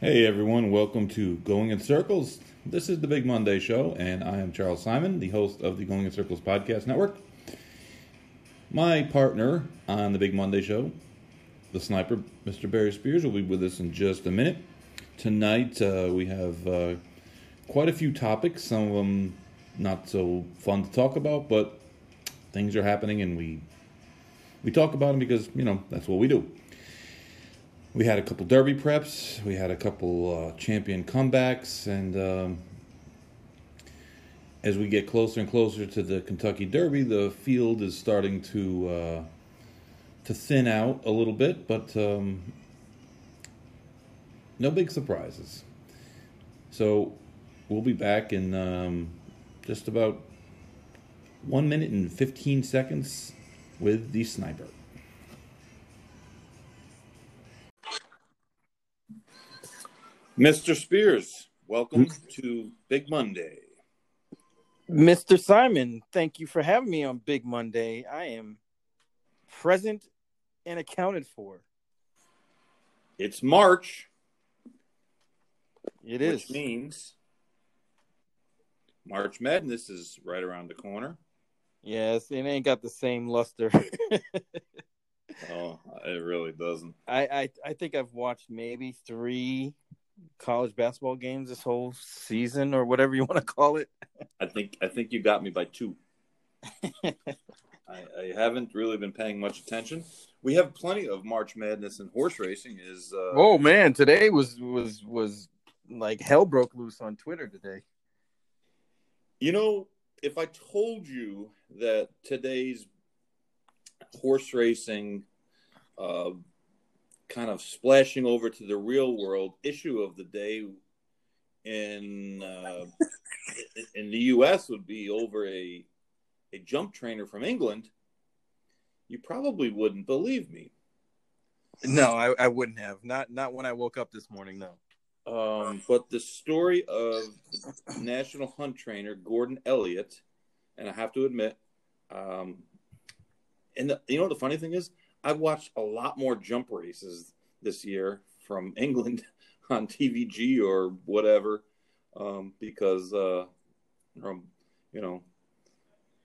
Hey everyone, welcome to Going in Circles. This is the Big Monday Show, and I am Charles Simon, the host of the Going in Circles podcast network. My partner on the Big Monday Show, the sniper, Mr. Barry Spears, will be with us in just a minute. Tonight uh, we have uh, quite a few topics, some of them not so fun to talk about, but things are happening and we we talk about them because, you know, that's what we do we had a couple derby preps, we had a couple uh, champion comebacks, and um, as we get closer and closer to the Kentucky Derby, the field is starting to uh, to thin out a little bit, but um, no big surprises. So we'll be back in um, just about one minute and fifteen seconds with the sniper. Mr. Spears, welcome to Big Monday. Mr. Simon, thank you for having me on Big Monday. I am present and accounted for. It's March. It is. Which means March Madness is right around the corner. Yes, it ain't got the same luster. oh, it really doesn't. I, I I think I've watched maybe three college basketball games this whole season or whatever you want to call it. I think I think you got me by two. I, I, haven't really been paying much attention. We have plenty of March Madness and horse racing. Is uh, oh man, today was was was like hell broke loose on Twitter today. You know, if I told you that today's horse racing uh, kind of splashing over to the real world issue of the day in uh, in the U.S. would be over a a jump trainer from England, you probably wouldn't believe me. No, I, I wouldn't have. Not not when I woke up this morning. No. Um, but the story of the national hunt trainer Gordon Elliott, and I have to admit, um, and the, you know what the funny thing is, I've watched a lot more jump races this year from England on TVG or whatever um, because uh, I'm, you know,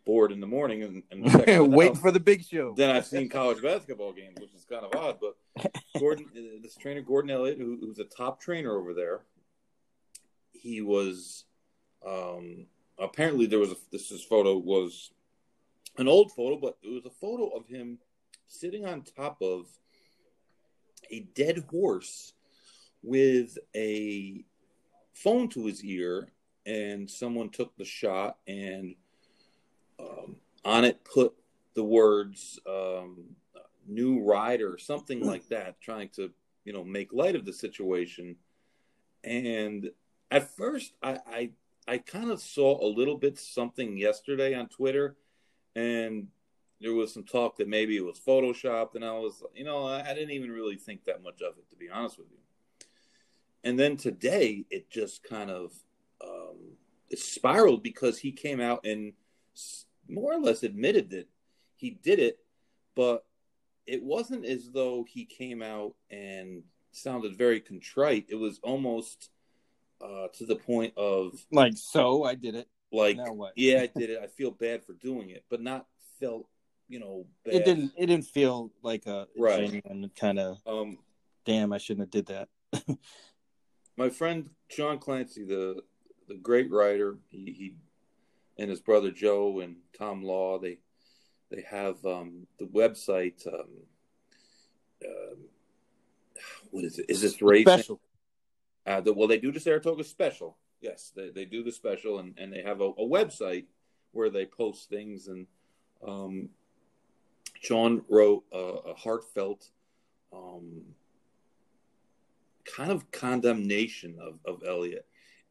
bored in the morning and, and wait for the big show. Then I've seen college basketball games, which is kind of odd. But Gordon, uh, this trainer Gordon Elliott, who, who's a top trainer over there, he was um, apparently there was a, this, this photo was an old photo, but it was a photo of him sitting on top of a dead horse with a phone to his ear, and someone took the shot and um, on it put the words um, "new rider" something like that, trying to you know make light of the situation. And at first, I I, I kind of saw a little bit something yesterday on Twitter, and there was some talk that maybe it was photoshopped, and I was, you know, I didn't even really think that much of it, to be honest with you. And then today, it just kind of um, it spiraled because he came out and more or less admitted that he did it, but it wasn't as though he came out and sounded very contrite. It was almost uh, to the point of like, so I did it. Like, yeah, I did it. I feel bad for doing it, but not felt you know, bad. it didn't it didn't feel like a right. genuine kind of um damn I shouldn't have did that. my friend Sean Clancy, the the great writer, he, he and his brother Joe and Tom Law, they they have um, the website. Um, uh, what is it? Is this racing? Special. Uh, the, well, they do the Saratoga special. Yes, they, they do the special, and, and they have a, a website where they post things. And um, Sean wrote a, a heartfelt um, kind of condemnation of, of Elliott.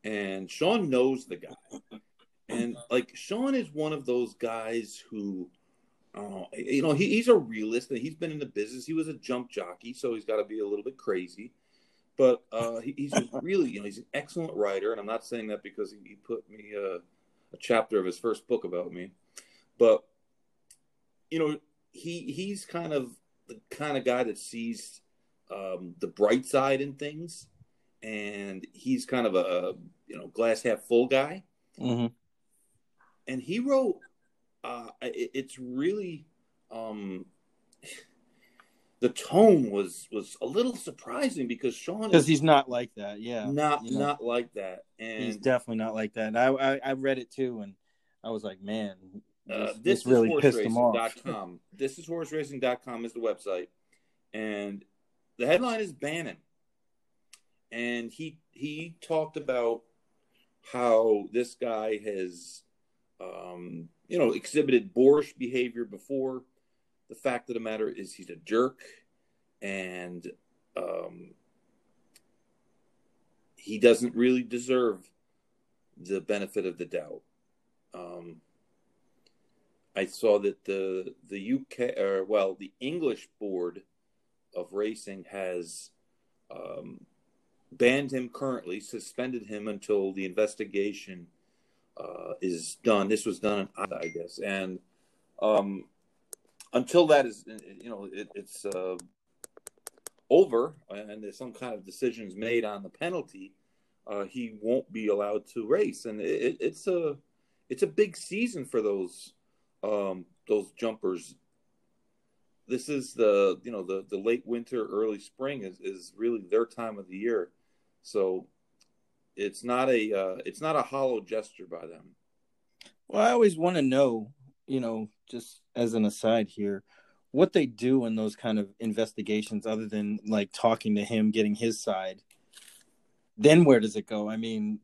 And Sean knows the guy. And like Sean is one of those guys who, uh, you know, he, he's a realist and he's been in the business. He was a jump jockey, so he's got to be a little bit crazy. But uh, he, he's really, you know, he's an excellent writer. And I'm not saying that because he, he put me uh, a chapter of his first book about me. But, you know, he he's kind of the kind of guy that sees um, the bright side in things, and he's kind of a you know glass half full guy. hmm And he wrote, uh, it, it's really um, the tone was was a little surprising because Sean Because he's not like that. Yeah. not you know. not like that, and He's definitely not like that. And I, I I read it too, and I was like, man, uh, this this, really is pissed him off. horseracing.com. this is horseracing.com is the website, and the headline is Bannon, and he he talked about how this guy has, um, you know, exhibited boorish behavior before. The fact of the matter is, he's a jerk, and um, he doesn't really deserve the benefit of the doubt. Um, I saw that the the UK or well the English board of racing has um, banned him currently, suspended him until the investigation uh, is done. This was done, I guess, and um, until that is, you know, it, it's uh, over and there's some kind of decisions made on the penalty, uh, he won't be allowed to race, and it, it's a it's a big season for those um, those jumpers. This is the you know the the late winter, early spring is is really their time of the year, so it's not a uh, it's not a hollow gesture by them. Well, I always want to know, you know, just as an aside here, what they do in those kind of investigations, other than like talking to him, getting his side. Then where does it go? I mean,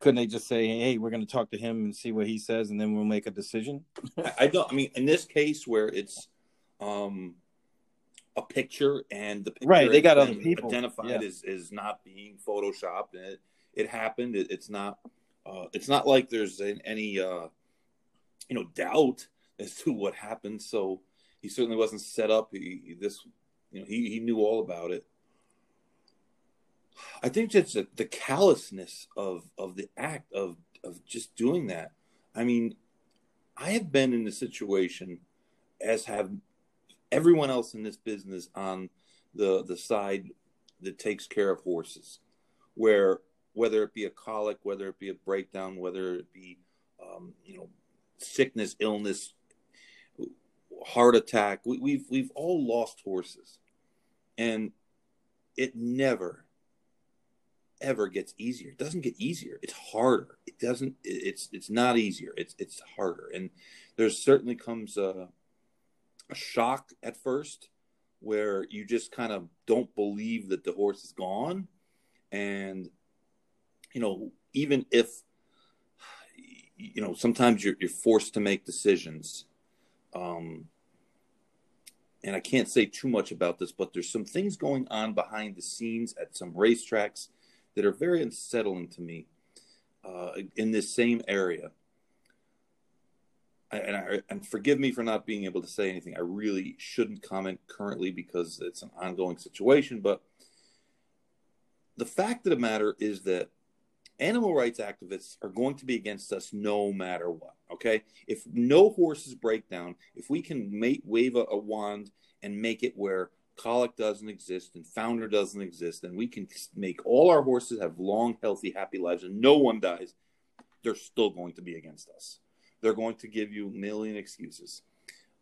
couldn't they just say, "Hey, we're going to talk to him and see what he says, and then we'll make a decision"? I, don't. I mean, in this case where it's um, a picture and the picture Right, they got other people. identified Yeah. as is not being photoshopped, and it it happened. It, it's not. Uh, it's not like there's an, any uh, you know doubt as to what happened. So he certainly wasn't set up. He, he- this you know he he knew all about it. I think just the, the callousness of of the act of of just doing that. I mean, I have been in the situation, as have everyone else in this business on the the side that takes care of horses, where whether it be a colic, whether it be a breakdown, whether it be um, you know sickness, illness, heart attack, we, we've we've all lost horses, and it never ever gets easier. It doesn't get easier. It's harder. It doesn't. It's it's not easier. It's it's harder. And there certainly comes a, a shock at first, where you just kind of don't believe that the horse is gone, and you know even if you know sometimes you're you're forced to make decisions. Um, and I can't say too much about this, but there's some things going on behind the scenes at some racetracks that are very unsettling to me uh, in this same area. And, I, and forgive me for not being able to say anything. I really shouldn't comment currently because it's an ongoing situation. But the fact of the matter is that animal rights activists are going to be against us no matter what. Okay, if no horses break down, if we can make wave a, a wand and make it where colic doesn't exist and founder doesn't exist, and we can make all our horses have long, healthy, happy lives, and no one dies, they're still going to be against us. They're going to give you a million excuses.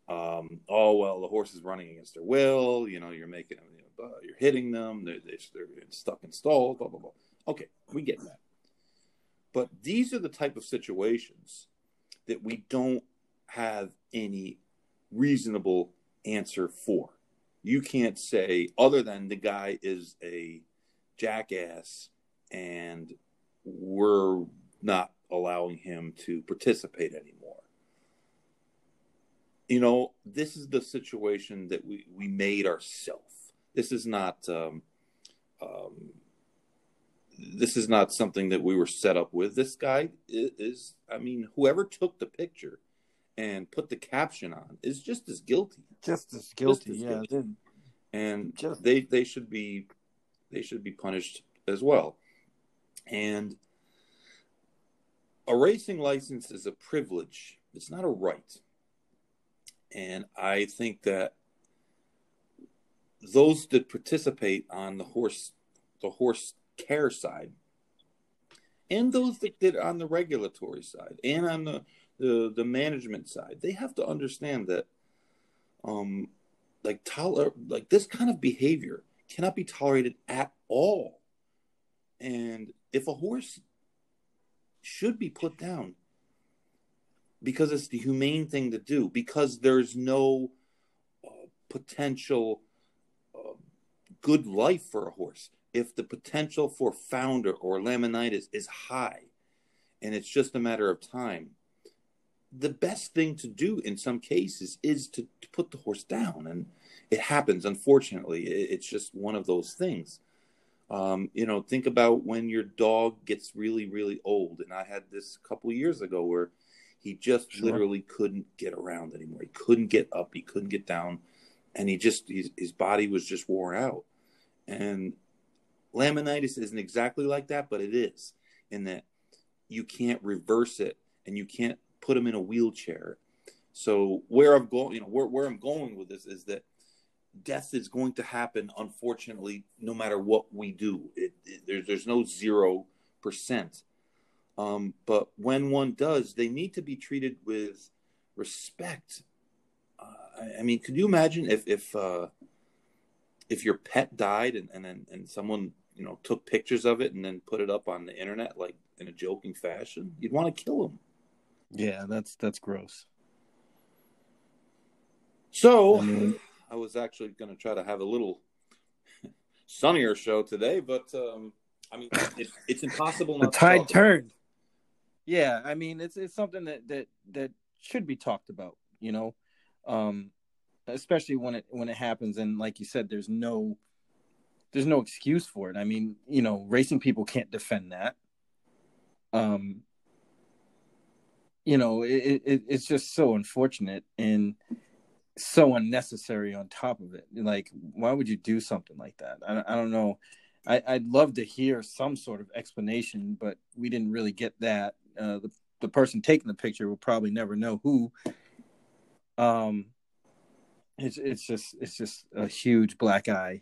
Um, oh well, the horse is running against their will. You know, you're making, you know, you're hitting them. They're, they're stuck in stalls. Blah blah blah. Okay, we get that. But these are the type of situations that we don't have any reasonable answer for. You can't say, other than the guy is a jackass and we're not allowing him to participate anymore. You know, this is the situation that we, we made ourselves. This is not um, um, this is not something that we were set up with. This guy is, is, I mean, whoever took the picture and put the caption on is just as guilty, Just as guilty, as yeah. guilty. and Just- they they should be they should be punished as well. And a racing license is a privilege; it's not a right. And I think that those that participate on the horse the horse care side and those that did on the regulatory side and on the, the, the management side, they have to understand that um like toler like this kind of behavior cannot be tolerated at all. And if a horse should be put down because it's the humane thing to do, because there's no uh, potential uh, good life for a horse. If the potential for founder or laminitis is high and it's just a matter of time, the best thing to do in some cases is to, to put the horse down. And it happens, unfortunately. It, it's just one of those things. Um, you know, think about when your dog gets really, really old. And I had this a couple years ago where he just sure. literally couldn't get around anymore. He couldn't get up. He couldn't get down, and he just his, his body was just worn out. And laminitis isn't exactly like that, but it is in that you can't reverse it and you can't put him in a wheelchair. So where I'm going, you know, where where I'm going with this is that death is going to happen. Unfortunately, no matter what we do, it, it, there's there's no zero percent. Um, but when one does, they need to be treated with respect. Uh, I, I, mean, could you imagine if if uh, if your pet died and and and someone you know took pictures of it and then put it up on the internet like in a joking fashion? You'd want to kill them. Yeah, that's that's gross. So I, mean, I was actually going to try to have a little sunnier show today, but um, I mean, it, it's impossible. the tide turned yeah i mean it's it's something that that that should be talked about you know um especially when it when it happens and like you said there's no there's no excuse for it i mean you know racing people can't defend that um you know it, it it's just so unfortunate and so unnecessary on top of it like why would you do something like that i, I don't know I, i'd love to hear some sort of explanation but we didn't really get that uh, the the person taking the picture will probably never know who. Um, it's it's just it's just a huge black eye.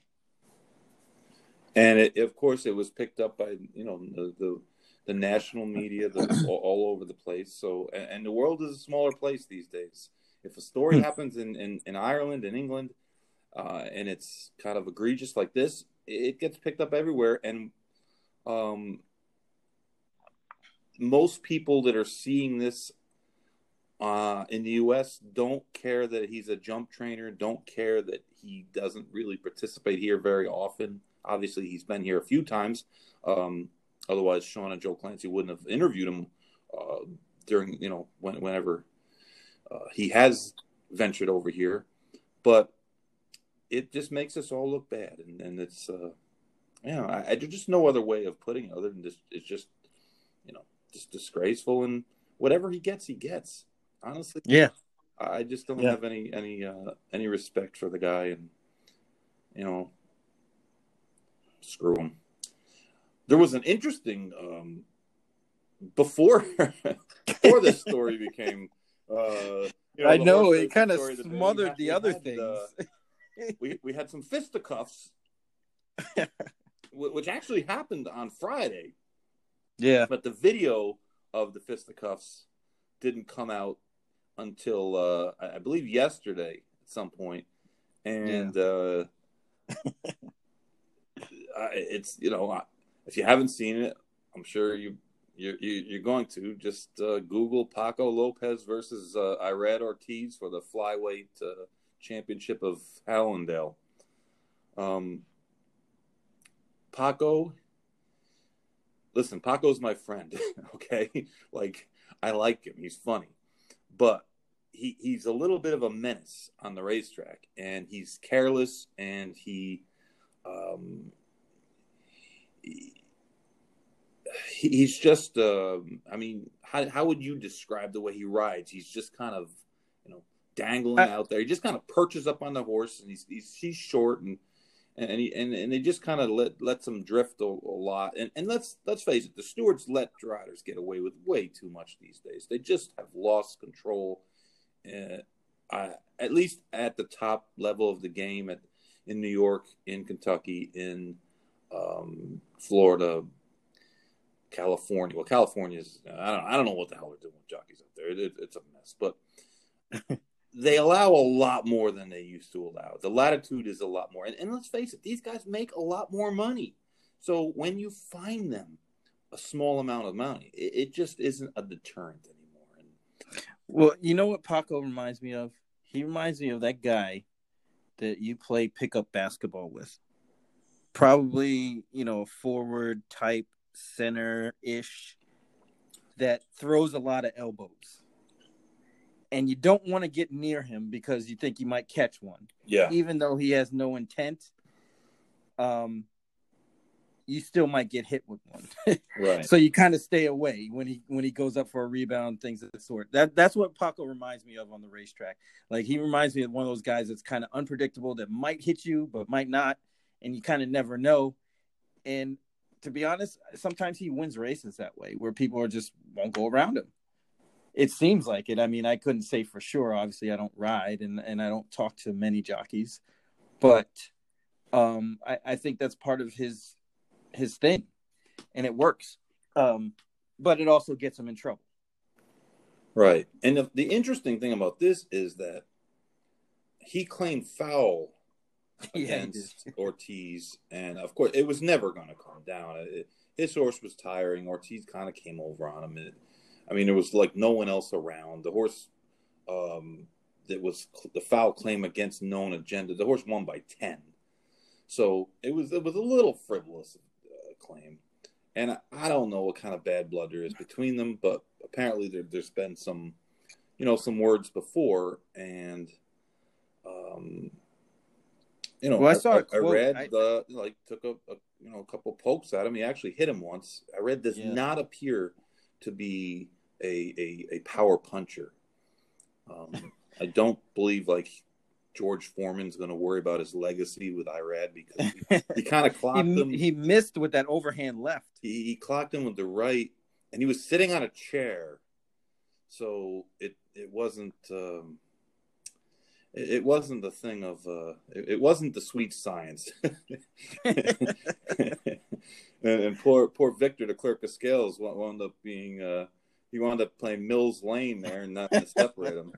And it, of course, it was picked up by you know the the, the national media, the, all, over the place. So, and, and, the world is a smaller place these days. If a story hmm. happens in, in, in Ireland and England, uh, and it's kind of egregious like this, it gets picked up everywhere. And um, most people that are seeing this uh, in the U.S. don't care that he's a jump trainer. Don't care that he doesn't really participate here very often. Obviously, he's been here a few times. Um, otherwise, Sean and Joe Clancy wouldn't have interviewed him uh, during you know when, whenever uh, he has ventured over here. But it just makes us all look bad, and, and it's uh, you know I, I just no other way of putting it other than just it's just you know just disgraceful and whatever he gets, he gets. Honestly, yeah. I just don't yeah. have any any uh, any respect for the guy, and you know, screw him. There was an interesting um, before before this story became. Uh, you know, I know it kind of smothered the other had, things. Uh, we we had some fisticuffs, which actually happened on Friday. Yeah. But the video of the fisticuffs didn't come out until uh, I believe yesterday at some point, and yeah. uh, it's you know if you haven't seen it, I'm sure you you're, you're going to just uh, Google Paco Lopez versus uh, Irad Ortiz for the flyweight uh, championship of Hallandale. Um, Paco listen, Paco's my friend. okay, like I like him. He's funny, but he he's a little bit of a menace on the racetrack, and he's careless, and he, um, he's just. Uh, I mean, how how would you describe the way he rides? He's just kind of, you know, dangling I, out there. He just kind of perches up on the horse, and he's he's, he's short and and and, he, and, and they just kind of let lets them drift a, a, lot. And and let's let's face it, the stewards let riders get away with way too much these days. They just have lost control, uh, uh, at least at the top level of the game at in New York, in Kentucky, in um, Florida, California. Well, California's I don't I don't know what the hell they're doing with jockeys up there. It, it's a mess, but they allow a lot more than they used to allow. The latitude is a lot more, and, and let's face it, these guys make a lot more money. So when you find them a small amount of money, it, it just isn't a deterrent anymore. And, well, you know what Paco reminds me of? He reminds me of that guy that you play pickup basketball with. Probably, you know, a forward type center ish that throws a lot of elbows. And you don't want to get near him because you think you might catch one. Yeah. Even though he has no intent. Um you still might get hit with one. right. So you kind of stay away when he when he goes up for a rebound, things of the sort. That that's what Paco reminds me of on the racetrack. Like he reminds me of one of those guys that's kind of unpredictable that might hit you but might not, and you kind of never know. And to be honest, sometimes he wins races that way, where people are just won't go around him. It seems like it. I mean, I couldn't say for sure. Obviously, I don't ride and and I don't talk to many jockeys, but um, I, I think that's part of his his thing, and it works. Um, but it also gets him in trouble. Right. And the, the interesting thing about this is that he claimed foul Yeah, against Ortiz, and of course, it was never going to come down. It, his horse was tiring. Ortiz kind of came over on him. It, I mean, there was like no one else around. The horse um, that was cl- the foul claim against known agenda. The horse won by ten, so it was it was a little frivolous uh, claim. And I, I don't know what kind of bad blood there is between them, but apparently there, there's been some, you know, some words before, and um, you know, Well, I saw a I, quote. read I- the like took a, a you know a couple pokes at him. He actually hit him once. I read does Yeah. not appear to be a a, a power puncher. Um, I don't believe like George Foreman's going to worry about his legacy with Irad because he, he kind of clocked him. he, he missed with that overhand left. he, he clocked him with the right, and he was sitting on a chair, so it it wasn't um, it, wasn't the thing of uh, it, wasn't the sweet science. and, and poor poor Victor, the clerk of scales, wo- wound up being uh, he wound up playing Mills Lane there and not to separate him.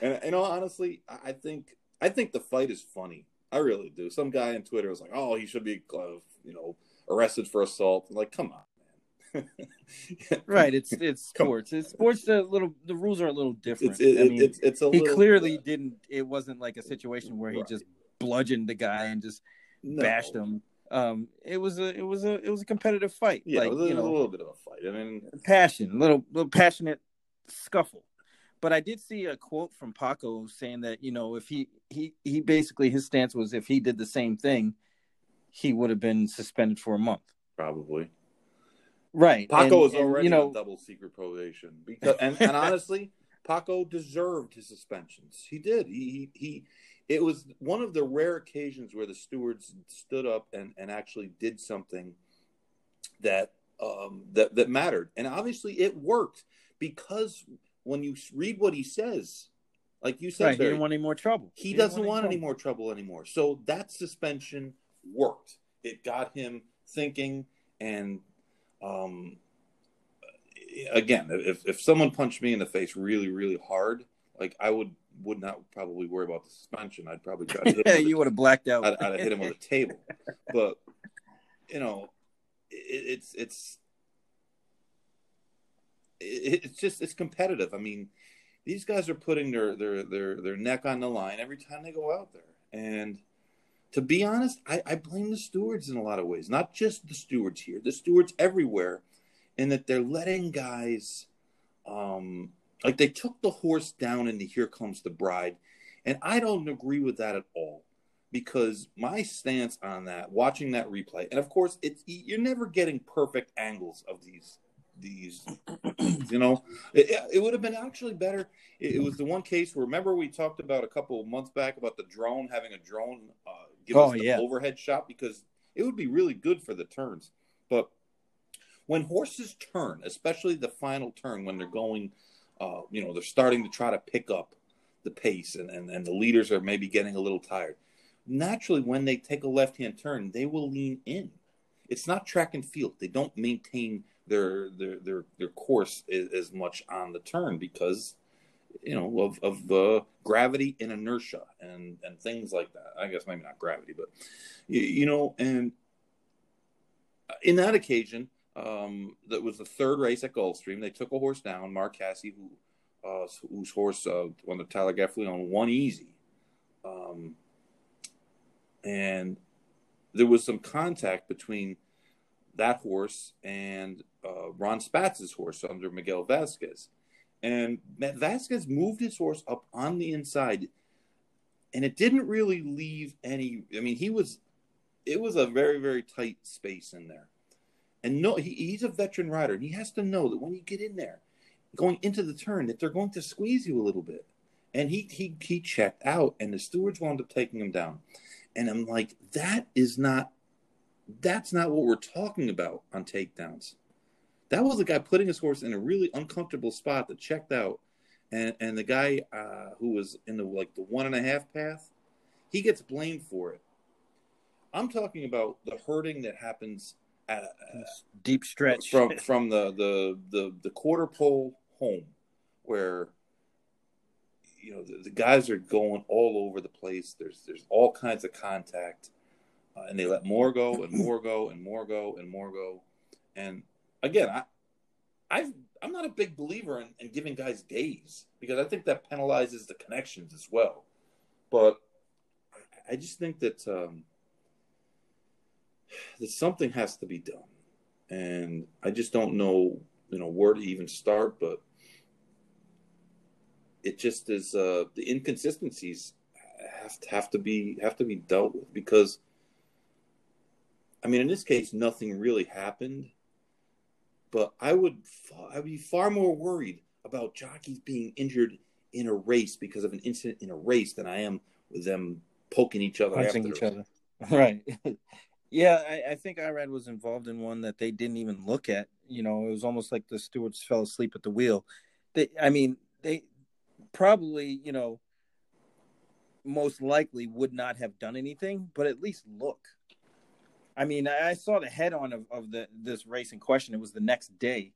And you know, honestly, I think I think the fight is funny. I really do. Some guy on Twitter was like, "Oh, he should be, uh, you know, arrested for assault." I'm like, come on. Right, it's it's sports. It's sports. A little the rules are a little different. It's it, I mean, it's it's a he little, clearly didn't. It wasn't like a situation where he Right. just bludgeoned the guy and just no. bashed him. Um, it was a it was a it was a competitive fight. Yeah, like it was, a, you was a little bit of a fight. I mean, passion, little little passionate scuffle. But I did see a quote from Paco saying that you know if he he he basically his stance was if he did the same thing, he would have been suspended for a month. probably Right. Paco and- was already you know on double secret probation because, and, and honestly, Paco deserved his suspensions. He did. He, he he. It was one of the rare occasions where the stewards stood up and, and actually did something that um, that that mattered, and obviously it worked because when you read what he says, like you said, right, he didn't want any more trouble. he didn't doesn't want any trouble. more trouble anymore. So that suspension worked. It got him thinking. And um, again, if if someone punched me in the face really, really hard, like I would would not probably worry about the suspension. I'd probably try to hit him. you would have blacked out. I'd, I'd have hit him with a table. But you know, it, it's it's it, it's just it's competitive. I mean, these guys are putting their their their their neck on the line every time they go out there, and to be honest, I, I blame the stewards in a lot of ways. Not just the stewards here, the stewards everywhere, in that they're letting guys, um, like they took the horse down in the "Here Comes the Bride," and I don't agree with that at all because my stance on that, watching that replay, and of course, it's you're never getting perfect angles of these these you know it, it would have been actually better it, it was the one case remember we talked about a couple months back about the drone having a drone uh, give Oh, us the yeah. overhead shot because it would be really good for the turns but when horses turn especially the final turn when they're going uh, you know they're starting to try to pick up the pace and, and, and the leaders are maybe getting a little tired naturally when they take a left hand turn they will lean in it's not track and field. They don't maintain their their their their course as, as much on the turn because you know of of the gravity and inertia and and things like that. I guess maybe not gravity, but you, you know, and in that occasion, um, that was the third race at Gulfstream. They took a horse down, Mark Casse, who uh, whose horse uh, won the Tyler Gaffalione on one easy, um, and there was some contact between that horse and uh, Ron Spatz's horse under Miguel Vasquez. And Vasquez moved his horse up on the inside, and it didn't really leave any. I mean, he was, it was a very, very tight space in there. And no, he, he's a veteran rider, and he has to know that when you get in there, going into the turn, that they're going to squeeze you a little bit. And he he he checked out, and the stewards wound up taking him down. And I'm like, that is not that's not what we're talking about on takedowns. That was the guy putting his horse in a really uncomfortable spot that checked out, and and the guy uh, who was in the like the one and a half path, he gets blamed for it. I'm talking about the hurting that happens at, uh, deep stretch from from the the the, the quarter pole home, where you know the, the, guys are going all over the place. There's there's all kinds of contact, uh, and they let more go and more go and more go and more go. And again, I I I'm not a big believer in, in giving guys days because I think that penalizes the connections as well. But I just think that um, that something has to be done, and I just don't know you know where to even start. But it just is uh, the inconsistencies have to have to be have to be dealt with because I mean, in this case, nothing really happened. But I would, I'd be far more worried about jockeys being injured in a race because of an incident in a race than I am with them poking each other, punching each other. Right. yeah, I, I, think Irad was involved in one that they didn't even look at. You know, it was almost like the stewards fell asleep at the wheel. They, I mean, they probably, you know, most likely would not have done anything, but at least look. I mean, I saw the head on of, of the this race in question. It was the next day,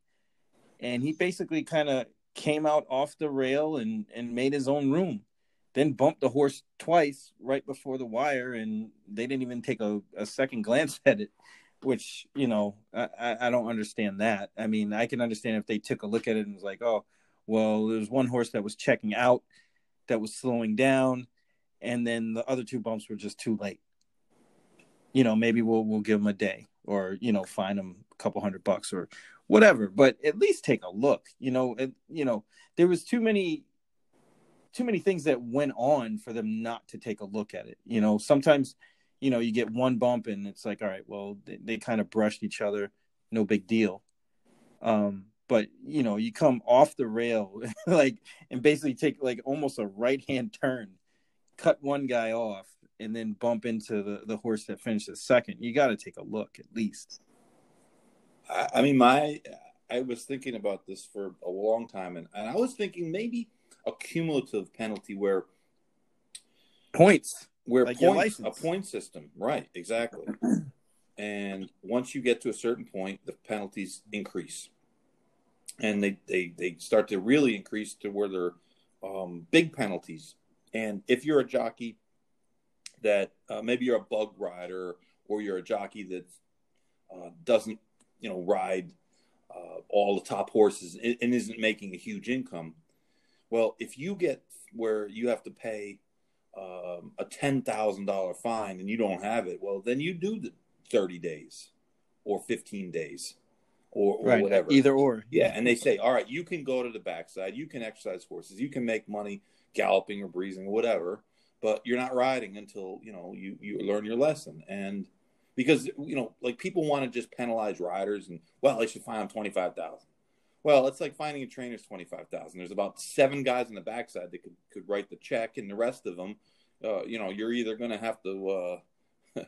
and he basically kind of came out off the rail and and made his own room, then bumped the horse twice right before the wire, and they didn't even take a, a second glance at it. Which you know, I, I don't understand that. I mean, I can understand if they took a look at it and was like, oh, well, there was one horse that was checking out, that was slowing down, and then the other two bumps were just too late you know, maybe we'll we'll give them a day or you know, fine them a couple hundred bucks or whatever. But at least take a look. You know, it, you know, there was too many too many things that went on for them not to take a look at it. You know, sometimes, you know, you get one bump and it's like, all right, well, they, they kind of brushed each other, no big deal. Um, but you know, you come off the rail, like, and basically take like almost a right hand turn, cut one guy off, and then bump into the, the horse that finishes second. You got to take a look at least. I, I, mean, my I was thinking about this for a long time, and, and I was thinking maybe a cumulative penalty where points, where like points, a point system, right? Exactly. and once you get to a certain point, the penalties increase, and they they they start to really increase to where they're um, big penalties. And if you're a jockey that uh, maybe you're a bug rider or you're a jockey that uh, doesn't, you know, ride uh, all the top horses and isn't making a huge income. Well, if you get where you have to pay um, a ten thousand dollar fine and you don't have it, well, then you do the thirty days or fifteen days or, or right. whatever. Either or. Yeah, and they say, all right, you can go to the backside, you can exercise horses, you can make money galloping or breezing or whatever, but you're not riding until you know you you learn your lesson. And because you know like people want to just penalize riders and well they should fine them 25000 well it's like finding a trainer's 25000 there's about seven guys in the backside that could, could write the check and the rest of them uh, you know you're either going to have to uh,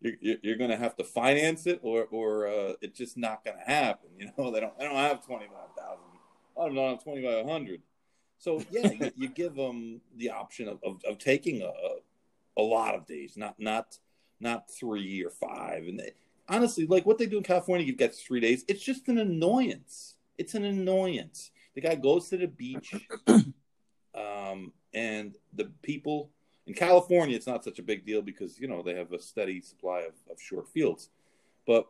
you're, you're going to have to finance it or or uh, it's just not going to happen. You know they don't they don't have 25000 i don't know 2500 so yeah, you, you, give them the option of, of, of taking a, a lot of days, not not not three or five. And they, honestly, like what they do in California, you get three days. It's just an annoyance. It's an annoyance. The guy goes to the beach, um, and the people in California, it's not such a big deal because you know they have a steady supply of, of short fields, but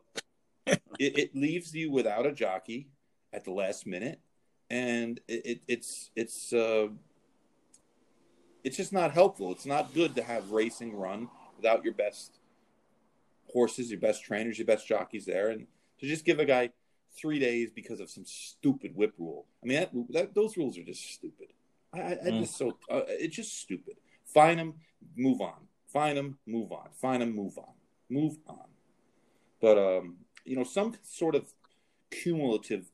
it, it, leaves you without a jockey at the last minute, and it, it, it's it's uh, it's just not helpful. It's not good to have racing run without your best horses, your best trainers, your best jockeys there, and to just give a guy three days because of some stupid whip rule. I mean, that, that those rules are just stupid. I, I, mm. just so uh, it's just stupid. Fine them, move on. Fine them, move on. Fine them, move on. Move on. But um, you know, some sort of cumulative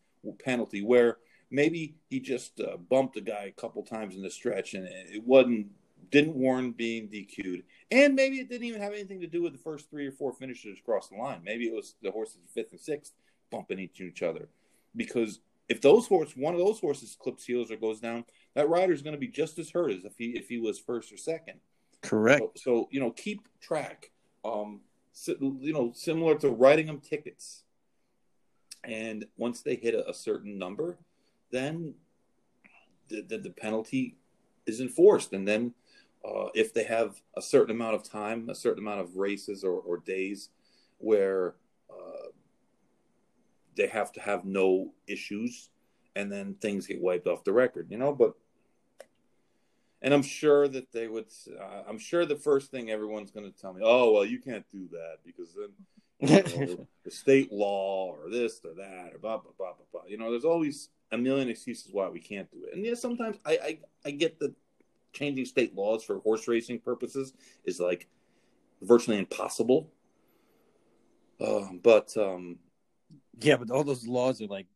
penalty where maybe he just uh, bumped a guy a couple times in the stretch and it wasn't didn't warrant being DQ'd, and maybe it didn't even have anything to do with the first three or four finishers across the line. Maybe it was the horses fifth and sixth bumping into each other, because if those horse one of those horses clips heels or goes down, that rider is going to be just as hurt as if he if he was first or second. Correct. So, so you know, keep track. Um, so, you know, similar to writing them tickets, and once they hit a, a certain number, then the, the, the penalty is enforced, and then uh, if they have a certain amount of time, a certain amount of races or, or days where uh, they have to have no issues, and then things get wiped off the record, you know. But and I'm sure that they would. Uh, I'm sure the first thing everyone's going to tell me, oh well, you can't do that because then you know, the state law or this or that or blah blah blah blah blah. You know, there's always a million excuses why we can't do it. And yeah, sometimes I I, I get that changing state laws for horse racing purposes is like virtually impossible. Uh, but um, yeah, but all those laws are like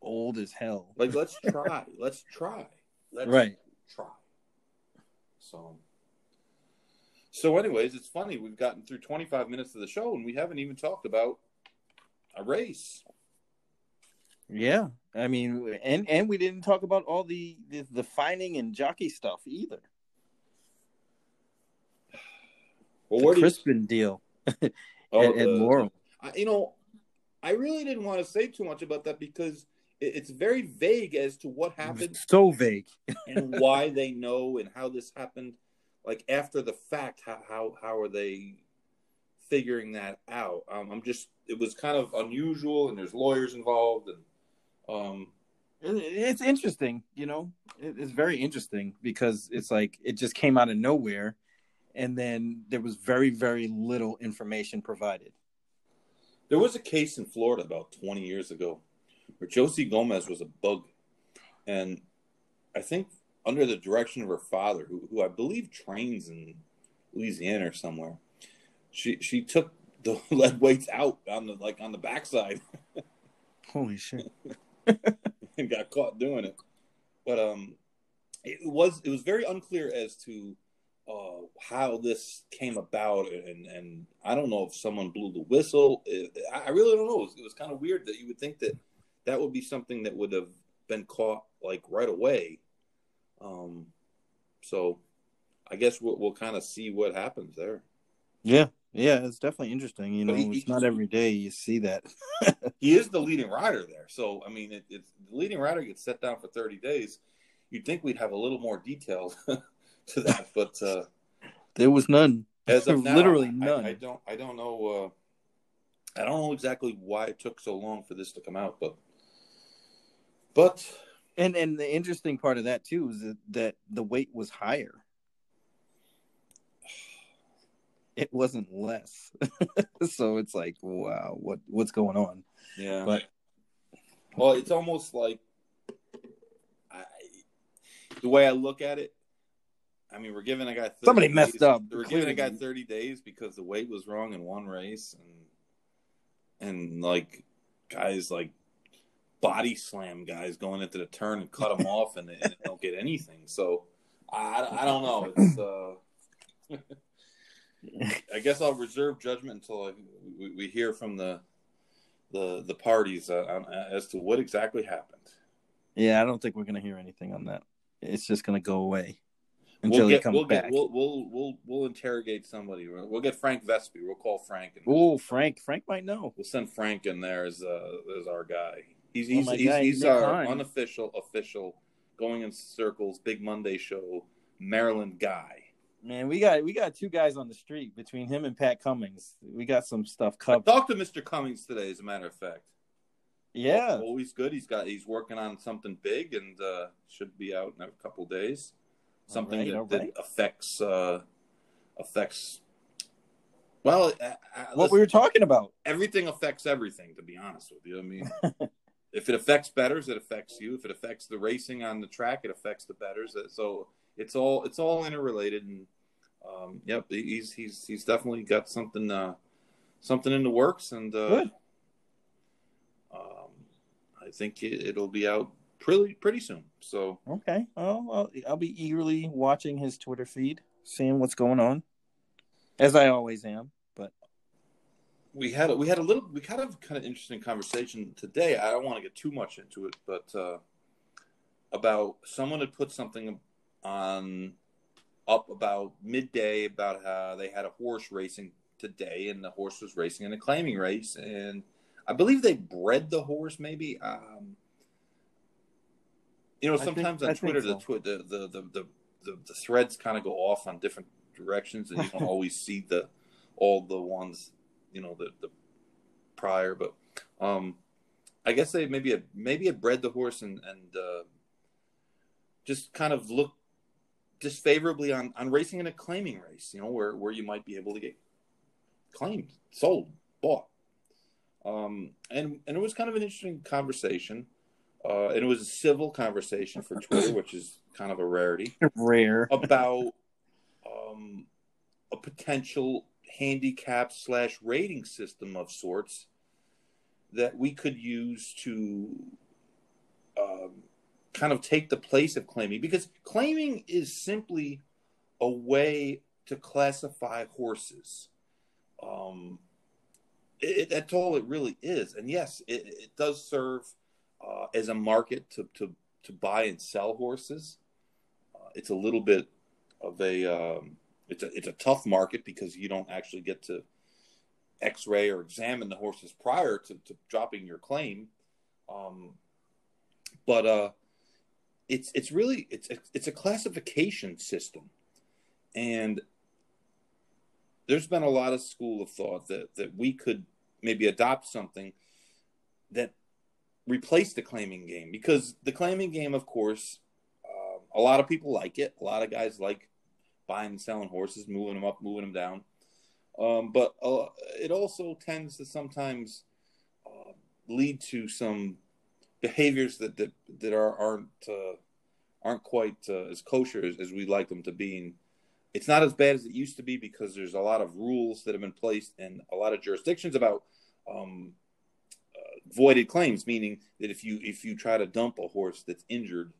old as hell. Like, let's try. let's try. Let's right. try. So, so, anyways, it's funny. We've gotten through 25 minutes of the show and we haven't even talked about a race. Yeah, I mean, and and we didn't talk about all the the, the fining and jockey stuff either. Well, the Crispin you... deal oh, at, the, Laurel. I, you know, I really didn't want to say too much about that because it, it's very vague as to what happened. So vague, and why they know and how this happened. Like after the fact, how how how are they figuring that out? Um, I'm just. It was kind of unusual, and there's lawyers involved, and um, it's interesting, you know. It's very interesting because it's like it just came out of nowhere, and then there was very, very little information provided. There was a case in Florida about 20 years ago where Josie Gomez was a bug, and I think under the direction of her father, who, who I believe trains in Louisiana or somewhere, she she took the lead weights out on the like on the backside. Holy shit! and got caught doing it. But um, it was it was very unclear as to uh, how this came about, and and I don't know if someone blew the whistle. It, I really don't know. It was, it was kind of weird that you would think that that would be something that would have been caught like right away. Um, so I guess we'll, we'll kind of see what happens there. Yeah, yeah, it's definitely interesting. You know, he, it's not every day you see that. he is the leading rider there, so I mean, it, it's the leading rider gets set down for thirty days. You'd think we'd have a little more detail to that, but uh, there was none. As of now, literally none. I, I, don't. I don't know. Uh, I don't know exactly why it took so long for this to come out, but but and and the interesting part of that too is that, that the weight was higher it wasn't less. so it's like, wow, what what's going on? Yeah. But well, it's almost like I, the way I look at it. I mean, we're giving a guy somebody messed up. We're giving a guy thirty days because the weight was wrong in one race, and and like guys like body slam guys going into the turn and cut them off, and and don't get anything. So I, I don't know. It's uh, I guess I'll reserve judgment until I, we, we, hear from the the the parties uh, as to what exactly happened. Yeah, I don't think we're going to hear anything on that. It's just going to go away. until we'll he comes we'll back. Get, we'll, we'll we'll we'll interrogate somebody. We'll we'll get Frank Vespe. We'll call Frank and oh, Frank, Frank might know. we'll send Frank in there as uh, as our guy. He's Oh, he's my he's, he's Nick our Hine. unofficial official going in circles Big Monday show Maryland guy. Man, we got we got two guys on the street between him and Pat Cummings. We got some stuff I covered. talked to Mr. Cummings today, as a matter of fact. Yeah, always good. He's got he's working on something big and uh, should be out in a couple days. Something right, that, all that affects uh, affects. Well, uh, uh, what listen, we were talking about. everything affects everything. To be honest with you, I mean, if it affects betters, it affects you. If it affects the racing on the track, it affects the betters. So it's all it's all interrelated. And um, yep, he's he's he's definitely got something uh, something in the works, and uh, Good. um, I think it, it'll be out pretty pretty soon. So Okay. Well, I'll, I'll be eagerly watching his Twitter feed, seeing what's going on, as I always am. But we had a, we had a little we kind of kind of interesting conversation today. I don't want to get too much into it, but uh, about someone had put something on up about midday about how they had a horse racing today, and the horse was racing in a claiming race, and I believe they bred the horse. Maybe um, you know sometimes I on think Twitter so. the, twi- the, the the the the the threads kind of go off on different directions, and you don't always see the all the ones you know the the prior, but um, I guess they maybe had, maybe had bred the horse and and uh, just kind of looked disfavorably on on racing in a claiming race, you know, where where you might be able to get claimed, sold, bought. Um, and and it was kind of an interesting conversation, uh, and it was a civil conversation for Twitter, which is kind of a rarity rare. about um, a potential handicap slash rating system of sorts that we could use to um, kind of take the place of claiming because claiming is simply a way to classify horses. Um, it, that's all it really is. And yes it, it does serve uh, as a market to, to, to buy and sell horses. Uh, it's a little bit of a um, it's a it's a tough market because you don't actually get to X-ray or examine the horses prior to, to dropping your claim. Um, but uh, it's it's really it's it's a classification system, and there's been a lot of school of thought that that we could maybe adopt something that replace the claiming game because the claiming game, of course, uh, a lot of people like it. A lot of guys like buying and selling horses, moving them up, moving them down. Um, but uh, it also tends to sometimes uh, lead to some behaviors that that, that are, aren't uh, aren't quite uh, as kosher as, as we'd like them to be. And it's not as bad as it used to be because there's a lot of rules that have been placed in a lot of jurisdictions about um, uh, voided claims, meaning that if you if you try to dump a horse that's injured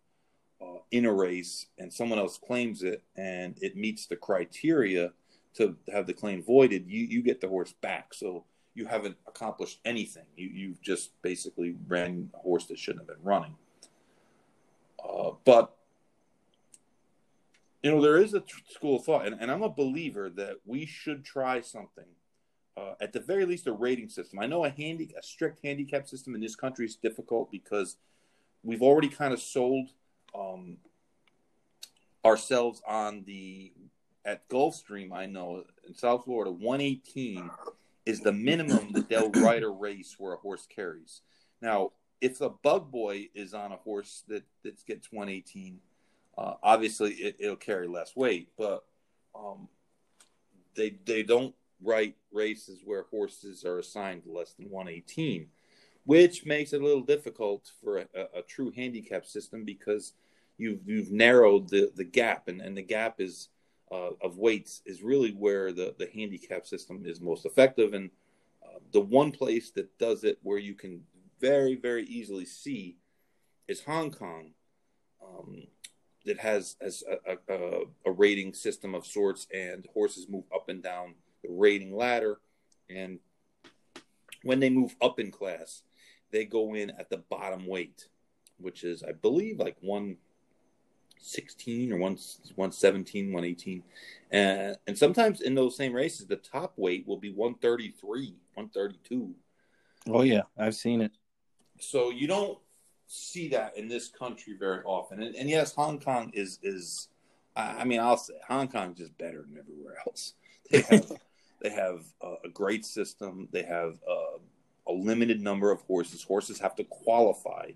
uh, in a race and someone else claims it and it meets the criteria to have the claim voided, you you get the horse back. So you haven't accomplished anything. You you've just basically ran a horse that shouldn't have been running. Uh, but you know there is a school of thought, and, and I'm a believer that we should try something. Uh, at the very least, a rating system. I know a handy, a strict handicap system in this country is difficult because we've already kind of sold um, ourselves on the at Gulfstream. I know in South Florida, 118 is the minimum that they'll ride a race where a horse carries. Now, if a bug boy is on a horse that that gets 118, uh, obviously it, it'll carry less weight, but um, they they don't write races where horses are assigned less than 118, which makes it a little difficult for a, a, a true handicap system because you've you've narrowed the the gap, and and the gap is uh, of weights is really where the the handicap system is most effective, and uh, the one place that does it where you can very very easily see is Hong Kong. Um, that has has a, a, a rating system of sorts, and horses move up and down the rating ladder. And when they move up in class, they go in at the bottom weight, which is, I believe, like 116 or 1, 117, 118. And, uh, and sometimes in those same races, the top weight will be 133, 132. Oh, yeah, I've seen it. So you don't see that in this country very often. And, and yes, Hong Kong is, is, I mean, I'll say Hong Kong is just better than everywhere else. They have, they have a, a great system. They have a, a limited number of horses. Horses have to qualify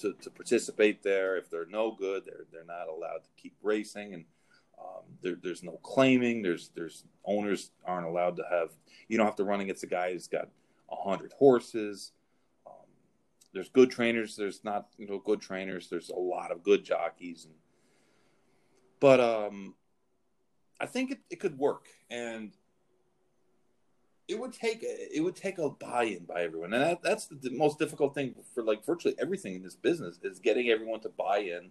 to, to participate there. If they're no good, they're they're not allowed to keep racing, and um, there, there's no claiming. There's there's owners aren't allowed to have. You don't have to run against a guy who's got hundred horses. Um, there's good trainers. There's not you know good trainers. There's a lot of good jockeys, and but um, I think it, it could work, and it would take it would take a buy-in by everyone, and that, that's the most difficult thing for like virtually everything in this business is getting everyone to buy in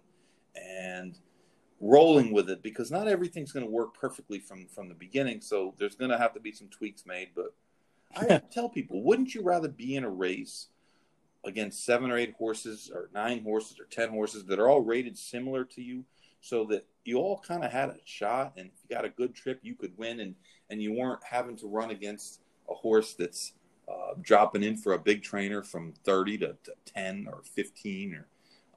and rolling with it because not everything's going to work perfectly from from the beginning. So there's going to have to be some tweaks made. But I tell people, wouldn't you rather be in a race against seven or eight horses or nine horses or ten horses that are all rated similar to you, so that you all kind of had a shot, and if you got a good trip, you could win, and and you weren't having to run against a horse that's uh, dropping in for a big trainer from 30 to, to 10 or 15 or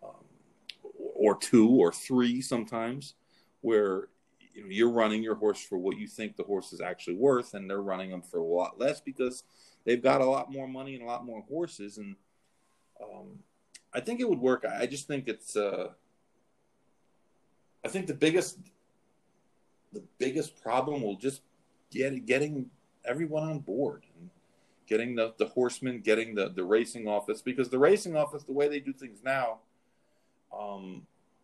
um, or two or three sometimes where you know, you're running your horse for what you think the horse is actually worth and they're running them for a lot less because they've got a lot more money and a lot more horses. And um, i think it would work. I just think it's uh, i think the biggest the biggest problem will just get getting everyone on board and getting the, the horsemen, getting the, the racing office, because the racing office, the way they do things now, um,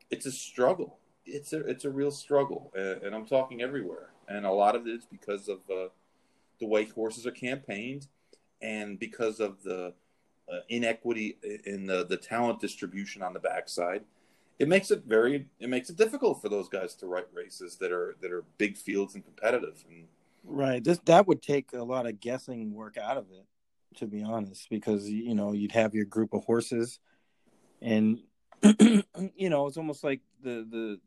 it's a struggle. It's a it's a real struggle, and, and I'm talking everywhere. And a lot of it is because of uh, the way horses are campaigned, and because of the uh, inequity in the the talent distribution on the backside. It makes it very it makes it difficult for those guys to write races that are that are big fields and competitive and Right. This that would take a lot of guessing work out of it, to be honest, because you know you'd have your group of horses, and you know it's almost like the the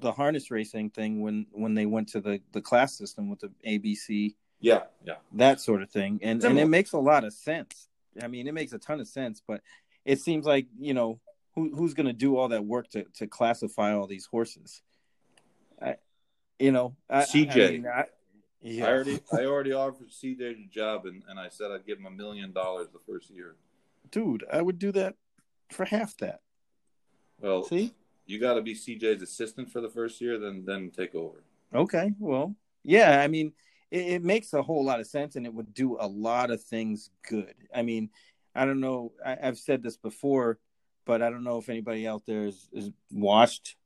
the harness racing thing when when they went to the the class system with the ABC. Yeah, yeah, that sort of thing, and Similar. and it makes a lot of sense. I mean, it makes a ton of sense, but it seems like you know who who's going to do all that work to to classify all these horses. I, you know, I, CJ. I mean, I, yeah. I already I already offered CJ the job and, and I said I'd give him a million dollars the first year. Dude, I would do that for half that. Well, see, you got to be CJ's assistant for the first year, then then take over. Okay, well, yeah, I mean, it, it makes a whole lot of sense, and it would do a lot of things good. I mean, I don't know, I, have said this before, but I don't know if anybody out there has, has watched,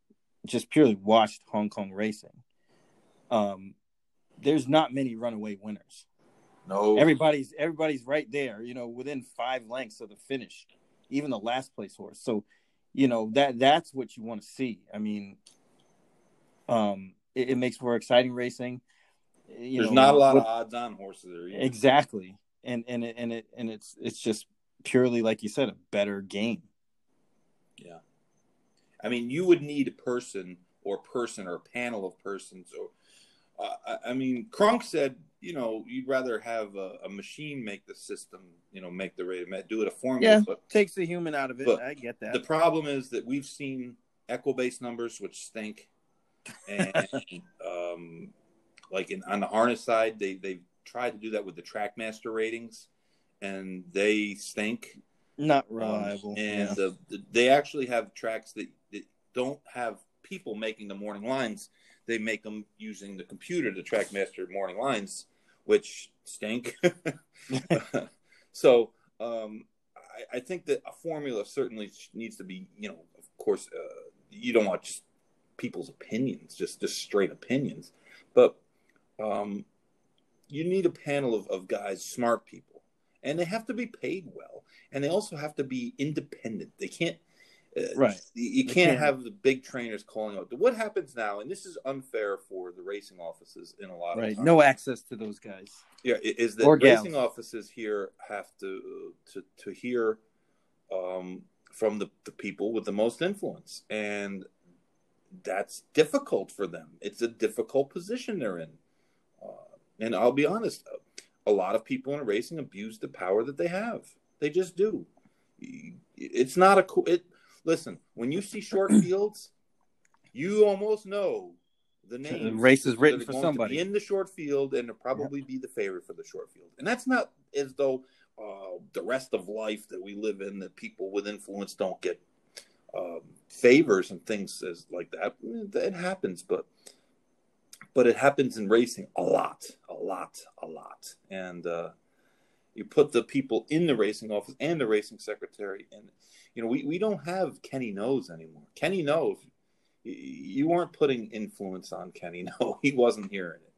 just purely watched Hong Kong racing. Um, there's not many runaway winners. No, everybody's everybody's right there. You know, within five lengths of the finish, even the last place horse. So, you know that that's what you want to see. I mean, um, it, it makes for exciting racing. You There's know, not a lot with, of odds on horses there. Either. Exactly, and and it, and it and it's it's just purely like you said, a better game. Yeah, I mean, you would need a person or person or a panel of persons or uh, I mean, Kronk said, you know, you'd rather have a, a, machine make the system, you know, make the rate, do it a formula. Yeah, but, takes the human out of it. I get that. The problem is that we've seen equibase numbers which stink, and um, like in, on the harness side, they they've tried to do that with the TrackMaster ratings, and they stink. Not um, reliable. Um, and yeah. the, the, they actually have tracks that, that don't have people making the morning lines they make them using the computer to TrackMaster morning lines, which stink. so um, I, I, think that a formula certainly needs to be, you know, of course, uh, you don't want just people's opinions, just just straight opinions, but um, you need a panel of, of guys, smart people, and they have to be paid well, and they also have to be independent. They can't right. You, can't, have the big trainers calling out. What happens now, and this is unfair for the racing offices in a lot right. of right. No access to those guys. Yeah, is that or racing gals. offices here have to to to hear um, from the, the people with the most influence, and that's difficult for them. It's a difficult position they're in. Uh, and I'll be honest, a lot of people in racing abuse the power that they have. They just do. It's not a cool. It listen when you see short fields, you almost know the name. The race is written for somebody in the short field, and to probably yep. be the favorite for the short field. And that's not as though uh, the rest of life that we live in that people with influence don't get um, favors and things as like that. It happens, but but it happens in racing a lot, a lot, a lot. And uh, you put the people in the racing office and the racing secretary, and you know we, we don't have Kenny Noes anymore. Kenny Noe's you weren't putting influence on Kenny. No, he wasn't hearing it.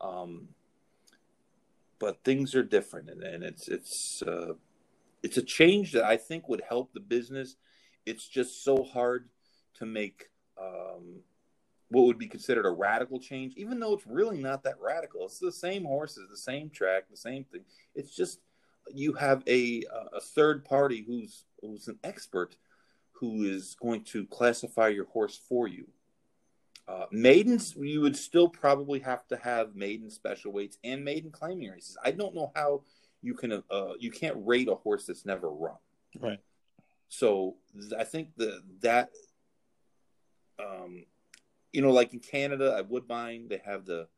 Um, but things are different, and, and it's it's uh, it's a change that I think would help the business. It's just so hard to make um, what would be considered a radical change, even though it's really not that radical. It's the same horses, the same track, the same thing. It's just you have a a third party who's who's an expert who is going to classify your horse for you. Uh, maidens, you would still probably have to have maiden special weights and maiden claiming races. I don't know how you can uh, you can't rate a horse that's never run. Right. So I think the that um, you know, like in Canada at Woodbine, they have the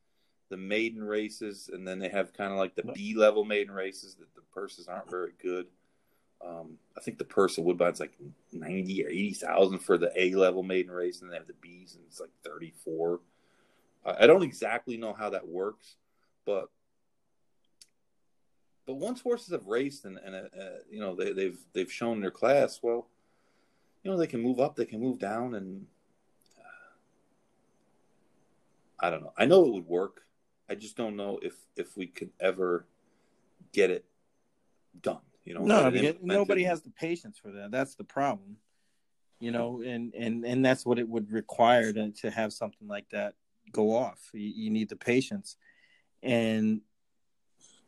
the maiden races, and then they have kind of like the B level maiden races that the purses aren't very good. Um, I think the purse at Woodbine's like ninety or eighty thousand for the A level maiden race, and they have the B's, and it's like thirty four. I don't exactly know how that works, but but once horses have raced and, and uh, uh, you know they, they've they've shown their class, well, you know they can move up, they can move down, and I don't know. I know it would work. I just don't know if if we could ever get it done. You know, no, nobody has the patience for that. That's the problem. You know, and and and that's what it would require to to have something like that go off. You, you need the patience, and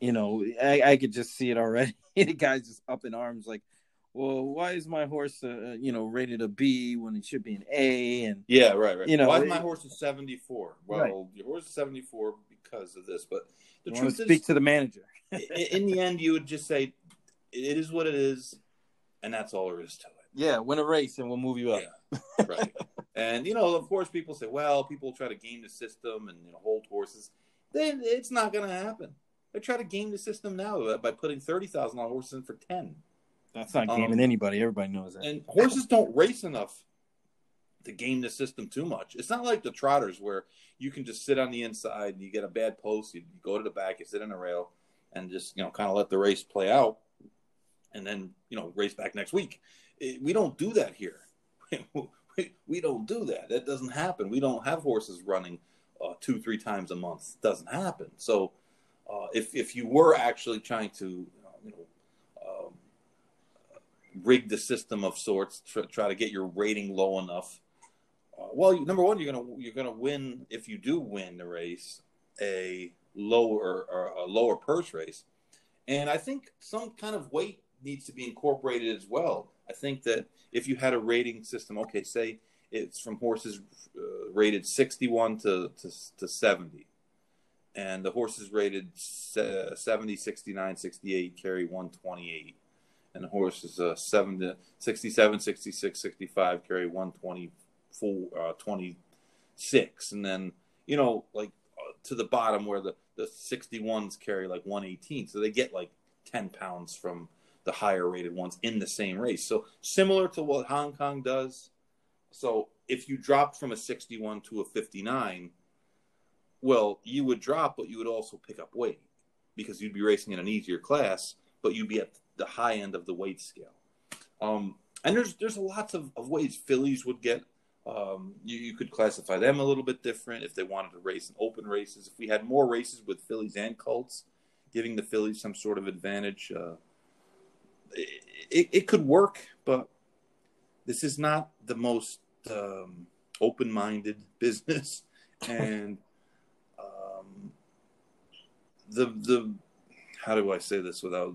you know, I, I could just see it already. the guy's just up in arms, like, well, why is my horse, uh, uh, you know, rated a B when it should be an A? And yeah, right, right. You know, why is my horse a seventy four? Well, right. your horse is seventy four because of this. But the truth is, speak to the manager. in the end, you would just say, "It is what it is," and that's all there is to it. Yeah, win a race and we'll move you up. Yeah, right. and you know, of course, people say, "Well, people try to game the system and you know, hold horses." Then it's not going to happen. They try to game the system now by putting thirty thousand dollars horses in for ten. That's not gaming um, anybody. Everybody knows that. And horses don't race enough to game the system too much. It's not like the trotters where you can just sit on the inside and you get a bad post, you, go to the back, you sit on a rail, and just you know kind of let the race play out, and then you know race back next week. It, we don't do that here. we, we don't do that. That doesn't happen. We don't have horses running uh, two three times a month. It doesn't happen. So uh, if if you were actually trying to you know rig the system of sorts to try to get your rating low enough. Uh, well, number one, you're gonna you're gonna win if you do win the race, a lower or a lower purse race, and I think some kind of weight needs to be incorporated as well. I think that if you had a rating system, okay, say it's from horses uh, rated 61 to, to, to 70 and the horses rated 70 69 68 carry 128 and the horse is uh, 7 to 67, 66, 65, carry 124, uh, 26. And then, you know, like uh, to the bottom where the, the 61s carry like 118. So they get like 10 pounds from the higher rated ones in the same race. So similar to what Hong Kong does. So if you dropped from a 61 to a 59, well, you would drop, but you would also pick up weight because you'd be racing in an easier class, but you'd be at the high end of the weight scale. Um, and there's there's lots of, of ways fillies would get. Um, you, you, could classify them a little bit different if they wanted to race in open races. If we had more races with fillies and colts, giving the fillies some sort of advantage, uh, it, it, could work. But this is not the most um, open-minded business, and um, the the how do I say this without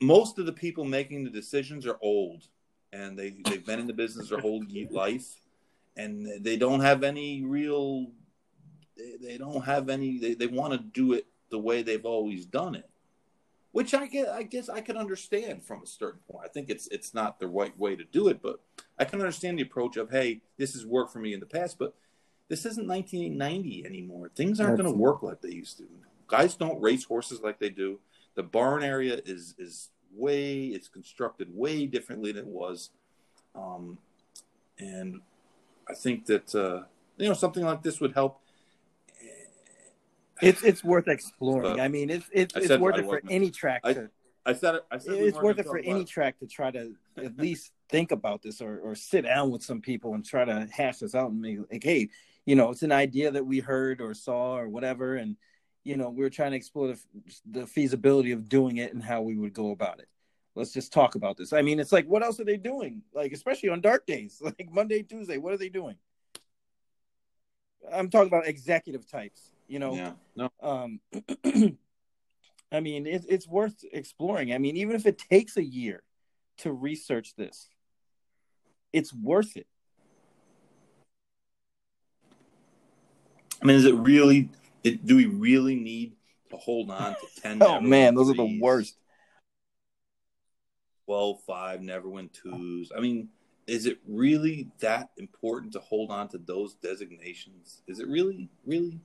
most of the people making the decisions are old and they, they've been in the business their whole life and they don't have any real. They, they don't have any. They, they want to do it the way they've always done it, which I get. I guess I can understand from a certain point. I think it's it's not the right way to do it, but I can understand the approach of hey, this has worked for me in the past, but this isn't 1990 anymore. Things aren't going to work like they used to. Guys don't race horses like they do. The barn area is is way it's constructed way differently than it was, um, and I think that uh, you know something like this would help. It's it's worth exploring. But I mean, it's it's, it's worth it for any track to. I said it. I said it's worth it for any track to try to at least think about this or, or sit down with some people and try to hash this out and make like, hey, you know, it's an idea that we heard or saw or whatever, and you know, we are trying to explore the, the feasibility of doing it and how we would go about it. Let's just talk about this. I mean, it's like, what else are they doing? Like, especially on dark days, like Monday, Tuesday, what are they doing? I'm talking about executive types, you know. Yeah. No. Um, I mean, it, it's worth exploring. I mean, even if it takes a year to research this, it's worth it. I mean, is it really? It, do we really need to hold on to ten? oh man, those are the worst. 12 5 never win twos. I mean, is it really that important to hold on to those designations? Is it really, really?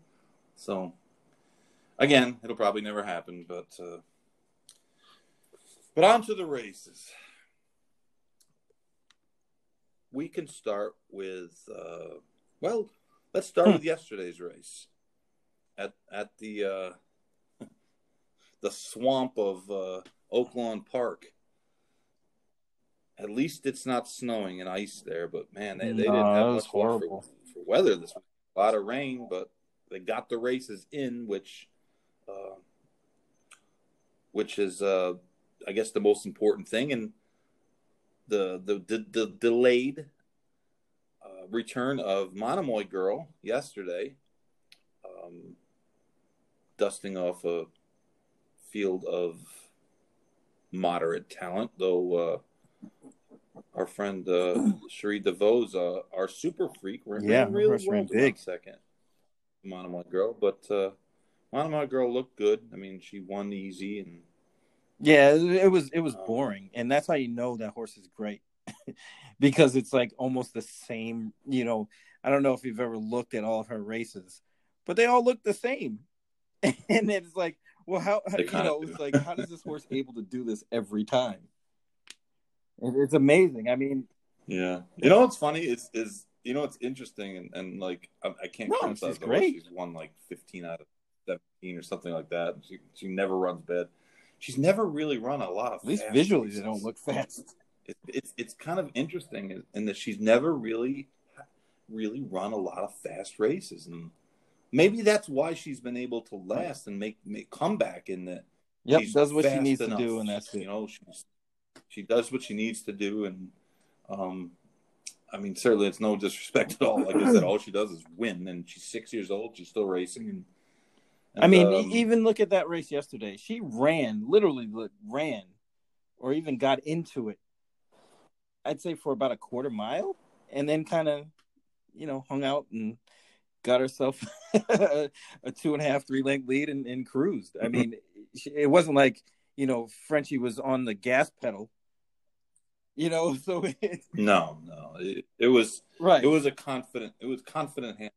So, again, it'll probably never happen, but uh, but on to the races. We can start with uh, well, let's start hmm. with yesterday's race at at the uh, the swamp of uh, Oaklawn Park at least it's not snowing and ice there. But man, they, they no, didn't have much for, for, weather this week. A lot of rain, but they got the races in, which, uh, which is, uh, I guess, the most important thing. And the the the, the delayed uh, return of Monomoy Girl yesterday, um, dusting off a field of moderate talent, though uh, our friend uh, Cherie DeVaux, uh, our super freak, ran yeah, really well big second. Monomoy girl, but uh, Monomoy girl looked good. I mean, she won easy and. Yeah, it was it was um, boring, and that's how you know that horse is great, because it's like almost the same. You know, I don't know if you've ever looked at all of her races, but they all look the same, and it's like, well, how, how you know, it's like, how does this horse able to do this every time? It's amazing. I mean, yeah. You know what's funny is is you know what's interesting and, and like I, I can't no, criticize the great. She's won like fifteen out of seventeen or something like that. She she never runs bad. She's never really run a lot of. At least visually, races. they don't look fast. It, it's it's kind of interesting in that she's never really really run a lot of fast races, and maybe that's why she's been able to last and make make comeback in that. Yep, does what she needs enough. to do, and that's it. You know, she's she does what she needs to do, and um, I mean, certainly it's no disrespect at all. Like I said, all she does is win, and she's six years old. She's still racing, and, and I mean, um, even look at that race yesterday. She ran, literally ran, or even got into it. I'd say for about a quarter mile, and then kind of, you know, hung out and got herself a two and a half, three length lead and, and cruised. I mean, it wasn't like you know Frenchie was on the gas pedal you know so it, no no. It, it, was right. it was a confident it was confident hand.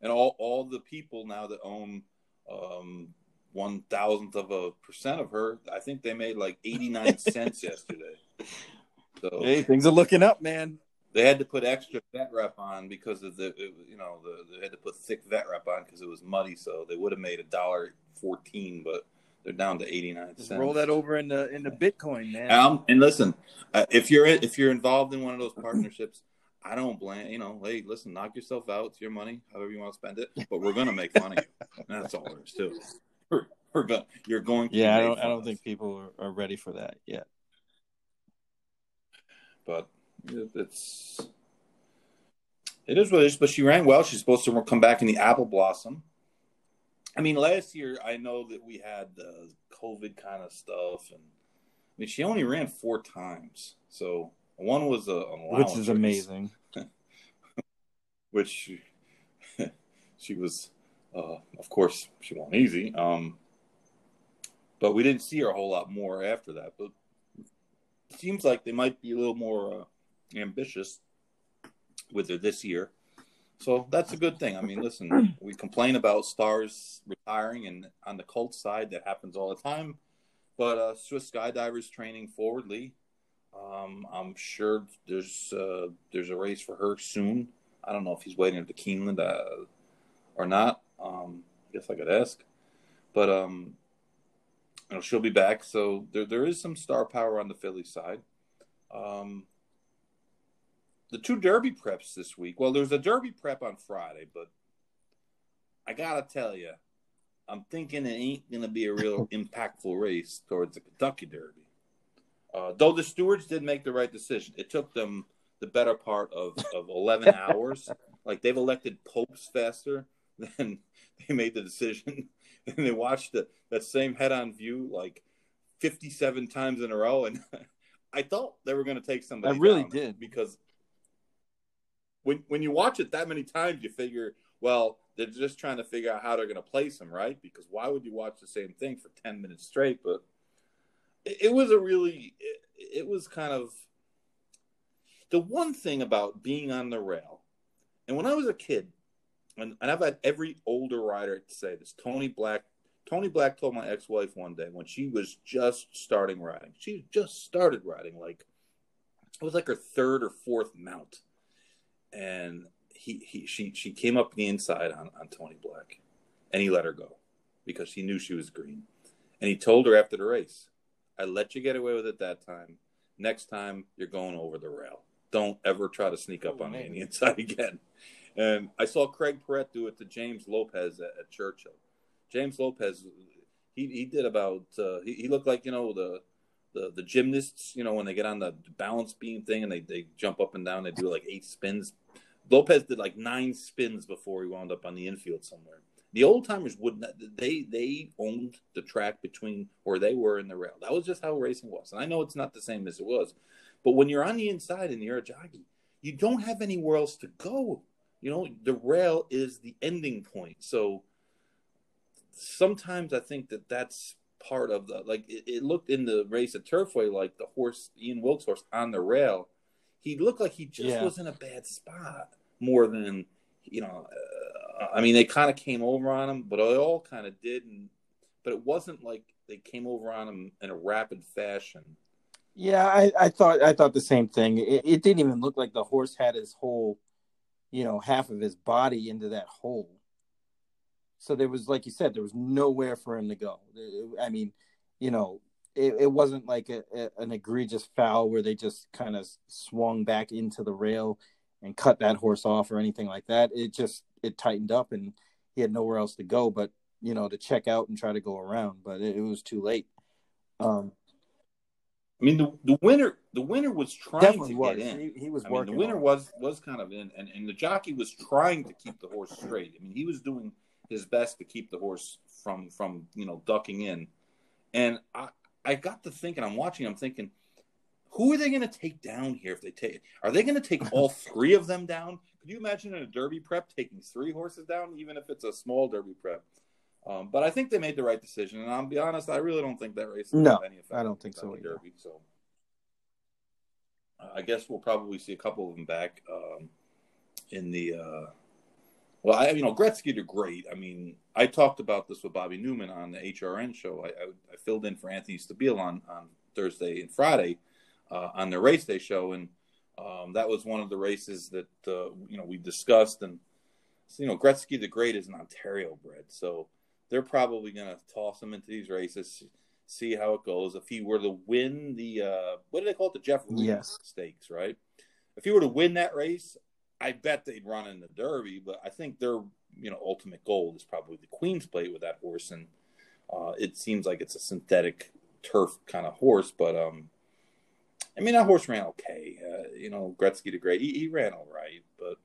And all all the people now that own um one thousandth of a percent of her i think they made like 89 cents yesterday. So hey things are looking up man they had to put extra vet wrap on because of the it, you know the, they had to put thick vet wrap on because it was muddy so they would have made a dollar 14 but they're down to 89 cents. Roll that over into into Bitcoin, man. Um, and listen, uh, if you're if you're involved in one of those partnerships, I don't blame you know. Hey, listen, knock yourself out. It's your money, however you want to spend it. But we're gonna make fun of you. That's all there is to it. We're, we're going. You're going. To yeah, I don't. I don't think people are, are ready for that yet. But it's it is what it is. But she ran well. She's supposed to come back in the apple blossom. I mean, last year I know that we had the COVID kind of stuff, and I mean, she only ran four times. So one was a, which is amazing. which she was, uh, of course, she won easy. Um, but we didn't see her a whole lot more after that. But it seems like they might be a little more uh, ambitious with her this year. So that's a good thing. I mean, listen, we complain about stars retiring, and on the Colts side, that happens all the time. But uh, Swiss Skydivers training forwardly. Um, I'm sure there's uh, there's a race for her soon. I don't know if he's waiting at the Keeneland uh, or not. Um, I guess I could ask, but um, you know, she'll be back. So there there is some star power on the filly side. Um, the two Derby preps this week. Well, there's a Derby prep on Friday, but I gotta tell you, I'm thinking it ain't gonna be a real impactful race towards the Kentucky Derby. Uh, though the stewards did make the right decision, it took them the better part of, of 11 hours. Like they've elected popes faster than they made the decision. and they watched the, that same head on view like 57 times in a row. And I thought they were going to take somebody. I really did. Because when, when you watch it that many times, you figure, well, they're just trying to figure out how they're going to place him, right? Because why would you watch the same thing for 10 minutes straight? But it, was a really it, it, was kind of the one thing about being on the rail and when i was a kid and, and i've had every older rider say this tony black tony black told my ex-wife one day when she was just starting riding she just started riding like it was like her third or fourth mount and he, he she she came up the inside on, on tony black and he let her go because he knew she was green and he told her after the race I let you get away with it that time. Next time, you're going over the rail. Don't ever try to sneak up oh, on me on the inside again. And I saw Craig Perret do it to James Lopez at, at Churchill. James Lopez, he, he did about, uh, he, he looked like, you know, the, the, the gymnasts, you know, when they get on the balance beam thing and they, they jump up and down, they do like eight spins. Lopez did like nine spins before he wound up on the infield somewhere. The old timers would not. They they owned the track between where they were in the rail. That was just how racing was. And I know it's not the same as it was, but when you're on the inside and you're a jockey, you don't have anywhere else to go. You know, the rail is the ending point. So sometimes I think that that's part of the like. It, it looked in the race at Turfway like the horse Ian Wilkes horse on the rail. He looked like he just yeah. was in a bad spot more than you know. Uh, I mean, they kind of came over on him, but they all kind of did, and but it wasn't like they came over on him in a rapid fashion. Yeah, I, I thought I thought the same thing. It, it, didn't even look like the horse had his whole, you know, half of his body into that hole. So there was, like you said, there was nowhere for him to go. I mean, you know, it, it wasn't like a, a, an egregious foul where they just kind of swung back into the rail and cut that horse off or anything like that. It just it tightened up and he had nowhere else to go but you know to check out and try to go around, but it, it was too late. Um, I mean, the the winner the winner was trying to was. get in. He, he was I working. Mean, the winner was was kind of in, and, and the jockey was trying to keep the horse straight. I mean, he was doing his best to keep the horse from from you know ducking in. And I I got to thinking, I'm watching, I'm thinking, who are they going to take down here? If they take, are they going to take all three of them down? Could you imagine in a Derby prep taking three horses down, even if it's a small Derby prep? Um, but I think they made the right decision, and I'll be honest, I really don't think that race. No, any effect I don't think so. Derby, so uh, I guess we'll probably see a couple of them back um, in the. Uh, well, I you know Gretzky did great. I mean, I talked about this with Bobby Newman on the HRN show. I, I, I filled in for Anthony Stabile on on Thursday and Friday uh, on the race day show, and um, that was one of the races that uh, you know we discussed. And you know, Gretzky the Great is an Ontario bred, so they're probably going to toss him into these races, see how it goes. If he were to win the uh, what do they call it, the Jeff Ruby yes. Stakes, right? If he were to win that race, I bet they'd run in the Derby. But I think their you know ultimate goal is probably the Queen's Plate with that horse, and uh, it seems like it's a synthetic turf kind of horse, but um, I mean, that horse ran okay. Uh, you know, Gretzky the Great, he, he ran all right, but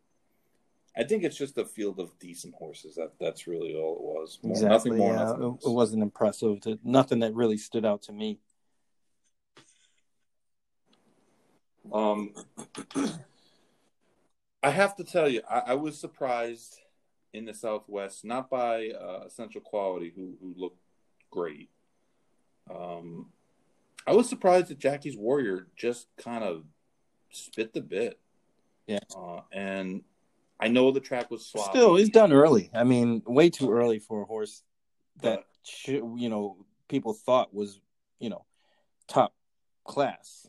I think it's just a field of decent horses. That that's really all it was. More, exactly. Nothing more. Yeah. Nothing it, it wasn't impressive. To, nothing that really stood out to me. Um, I have to tell you, I, I was surprised in the Southwest, not by uh, Essential Quality, who who looked great. Um, I was surprised that Jackie's Warrior just kind of spit the bit. Yeah, uh, and I know the track was sloppy. Still, he's done early. I mean, way too early for a horse that you know people thought was you know top class.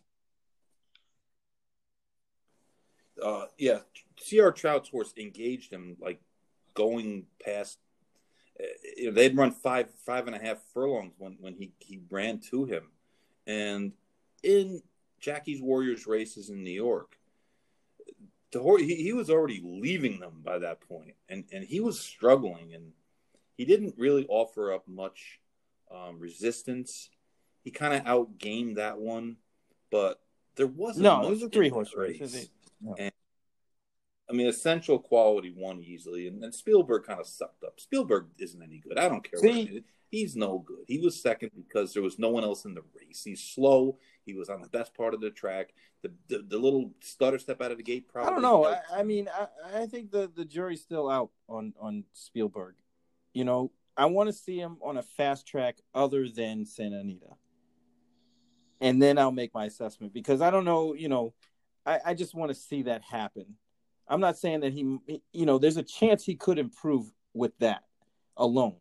Uh, yeah, C.R. Trout's horse engaged him like going past. Uh, you know, they'd run five five and a half furlongs when when he he ran to him, and in Jackie's Warriors races in New York, the horse he, he was already leaving them by that point, and and he was struggling, and he didn't really offer up much um, resistance. He kind of outgamed that one, but there wasn't. No, it was a three horse race. race. No. And, I mean, Essential Quality won easily, and then Spielberg kind of sucked up. Spielberg isn't any good. I don't care. See, He's no good. He was second because there was no one else in the race. He's slow. He was on the best part of the track. The the, the little stutter step out of the gate. Probably. I don't know. I, I, mean, I, I think the the jury's still out on on Spielberg. You know, I want to see him on a fast track other than Santa Anita, and then I'll make my assessment because I don't know. You know, I, I just want to see that happen. I'm not saying that he, you know, there's a chance he could improve with that alone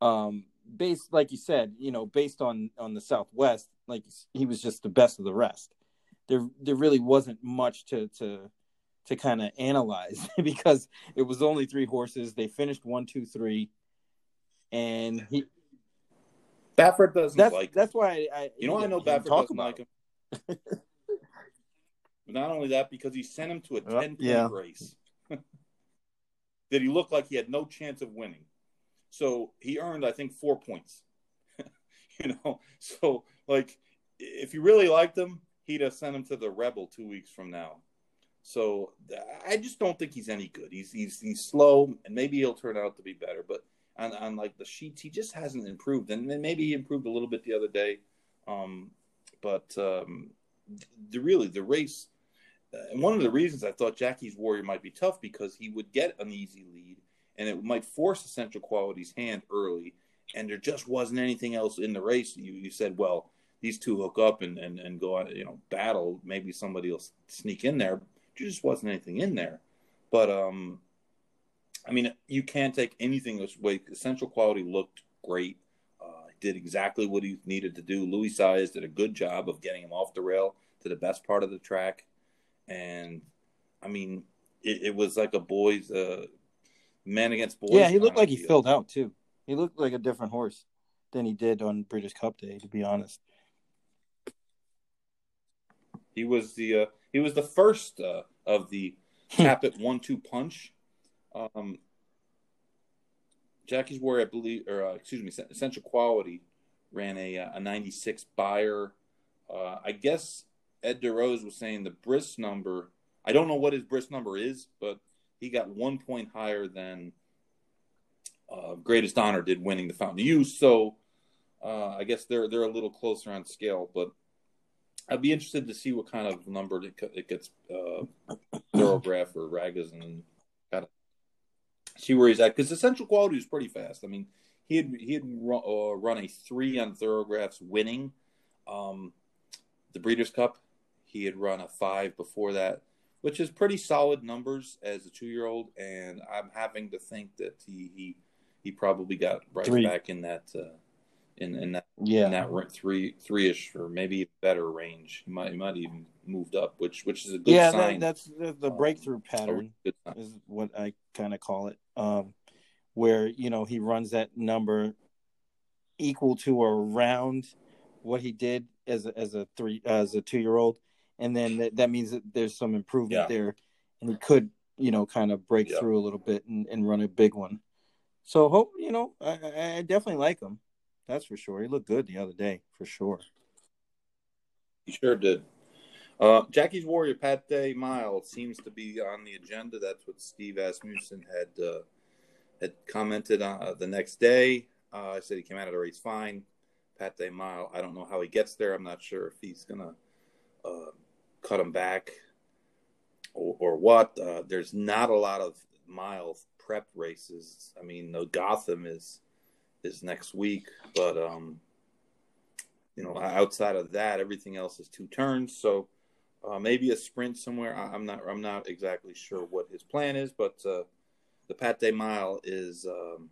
um, based like you said, you know, based on on the Southwest, like he was just the best of the rest. There there really wasn't much to to to kind of analyze because it was only three horses. They finished one, two, three, and he. Baffert doesn't that's, like. That's why I. You know, I know Baffert doesn't like him. but not only that, because he sent him to a ten point yeah. race. that he looked like he had no chance of winning? So he earned, I think, four points. you know, so like if you really liked him, he'd have sent him to the Rebel two weeks from now. So I just don't think he's any good. He's he's he's slow, and maybe he'll turn out to be better. But on, on like the sheets, he just hasn't improved, and maybe he improved a little bit the other day. Um, but um, the really the race, uh, and one of the reasons I thought Jackie's Warrior might be tough because he would get an easy lead and it might force Essential Quality's hand early. And there just wasn't anything else in the race. You you said, well, these two hook up and, and, and go on, you know, battle. Maybe somebody will sneak in there. There just wasn't anything in there. But um, I mean, you can't take anything this way. Essential Quality looked great. Uh, did exactly what he needed to do. Luis Saez did a good job of getting him off the rail to the best part of the track, and I mean, it, it was like a boys' uh, men against boys. Yeah, he looked like he filled out too. He looked like a different horse than he did on Breeders' Cup Day, to be honest. He was the uh, he was the first uh, of the Capit one-two punch. Um, Jackie's Warrior, I believe, or uh, excuse me, Essential Quality ran a uh, a '96 Beyer. Uh, I guess Ed DeRosa was saying the Bris number. I don't know what his Bris number is, but he got one point higher than uh, Greatest Honour did winning the Fountain of Youth. So uh, I guess they're they're a little closer on scale, but I'd be interested to see what kind of number it, it gets uh, Thoro-Graph or Ragas and kind of see where he's at because Essential Quality was pretty fast. I mean, he had he had run, uh, run a three on Thoro-Graphs winning um, the Breeders' Cup. He had run a five before that which is pretty solid numbers as a two year old. And I'm having to think that he he, he probably got right three. back in that uh, in in that yeah in that three three ish or maybe better range. He might he might even moved up, which which is a good yeah, sign. That, that's the, the um, breakthrough um, pattern is what I kind of call it. Um, where you know he runs that number equal to or around what he did as a, as a three as a two year old and then that, that means that there's some improvement yeah. there, and he could you know kind of break yeah. through a little bit and, and run a big one. So hope you know I, I definitely like him. That's for sure. He looked good the other day for sure. He sure did. Uh, Jackie's Warrior Pat Day Mile seems to be on the agenda. That's what Steve Asmussen had uh, had commented on uh, the next day. Uh, I said he came out of the race fine. Pat Day Mile. I don't know how he gets there. I'm not sure if he's gonna uh, cut them back or, or what. Uh, there's not a lot of mile prep races. I mean, the Gotham is is next week, but um, you know, outside of that, everything else is two turns. So uh, maybe a sprint somewhere. I, am not. I'm not exactly sure what his plan is, but uh, the Pat Day Mile is. Um,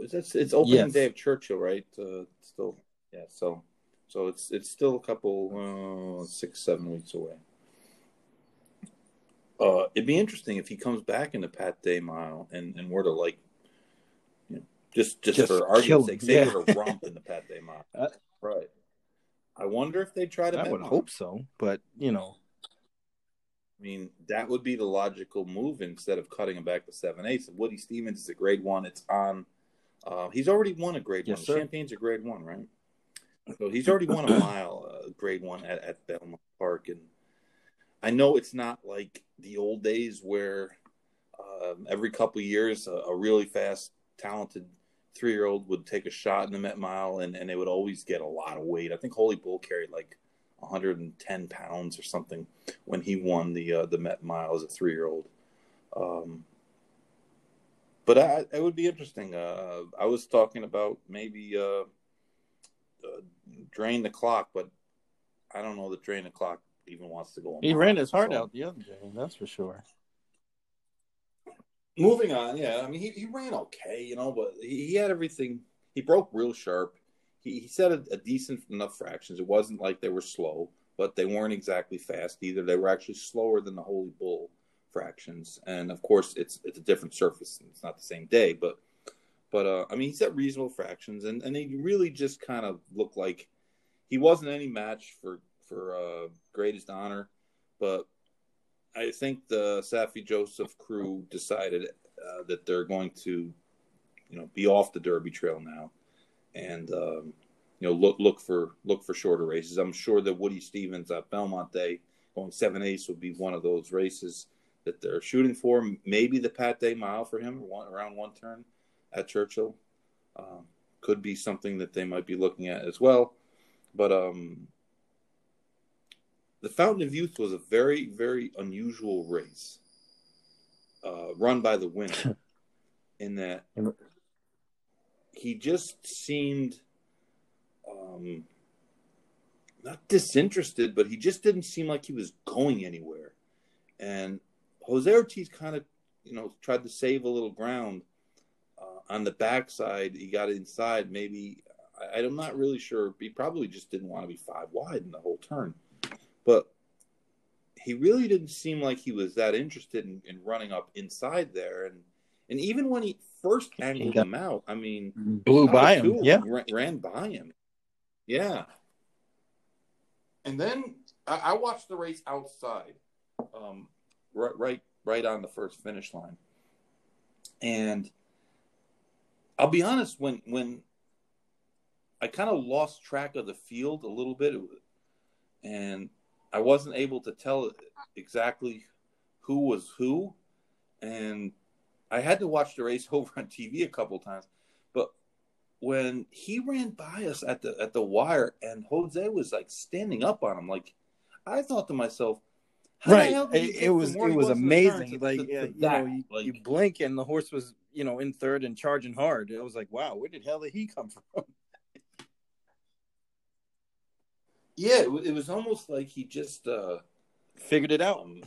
it's, it's opening yes. day of Churchill, right? Uh, still, yeah. So, so it's it's still a couple uh, six seven weeks away. Uh, it'd be interesting if he comes back in the Pat Day Mile and and were to like, you know, just just, just for argument's sake, say yeah. were to romp in the Pat Day Mile, uh, right? I wonder if they try to. I would hope so, but you know, I mean, that would be the logical move instead of cutting him back to seven eighths. Woody Stephens is a grade one. It's on. Uh, he's already won a grade yes, one. Sir. Champagne's a grade one, right? So he's already won a mile, uh, grade one at, at Belmont Park, and I know it's not like the old days where um, every couple years a, a, really fast, talented three year old would take a shot in the Met Mile, and, and they would always get a lot of weight. I think Holy Bull carried like 110 pounds or something when he won the uh, the Met Mile as a three year old. Um, but I, it would be interesting. Uh, I was talking about maybe uh, uh, drain the clock, but I don't know that drain the clock even wants to go on. He ran his heart so. out the other day, that's for sure. Moving on, yeah. I mean, he, he ran okay, you know, but he, he had everything. He broke real sharp. He, he set a, a, decent enough fractions. It wasn't like they were slow, but they weren't exactly fast either. They were actually slower than the Holy Bull fractions. And of course, it's it's a different surface. And It's not the same day, but but uh, I mean, he set reasonable fractions, and and he really just kind of looked like he wasn't any match for for uh, Greatest Honour, but I think the Saffie Joseph crew decided uh, that they're going to, you know, be off the Derby Trail now, and um, you know look look for look for shorter races. I'm sure that Woody Stephens at Belmont Day going seven eighths would be one of those races that they're shooting for. Maybe the Pat Day Mile for him one, around one turn at Churchill um, could be something that they might be looking at as well. But um, the Fountain of Youth was a very, very unusual race, uh, run by the winner, in that he just seemed um, not disinterested, but he just didn't seem like he was going anywhere. And Jose Ortiz kind of, you know, tried to save a little ground uh, on the backside. He got inside. Maybe I, I'm not really sure. He probably just didn't want to be five wide in the whole turn but he really didn't seem like he was that interested in, in running up inside there. And and even when he first angled him out, I mean, blew by him, yeah, ran, ran, by him, yeah. And then I, I watched the race outside, um, right, right, right on the first finish line, and I'll be honest when when I kind of lost track of the field a little bit, and I wasn't able to tell exactly who was who, and I had to watch the race over on TV a couple times. But when he ran by us at the at the wire, and Jose was like standing up on him, like I thought to myself, right? It, it was it was amazing. To, like to, to you know, you, like, you blink and the horse was you know in third and charging hard. It was like, wow, where did hell did he come from? Yeah, it, it was almost like he just uh, figured it out, um,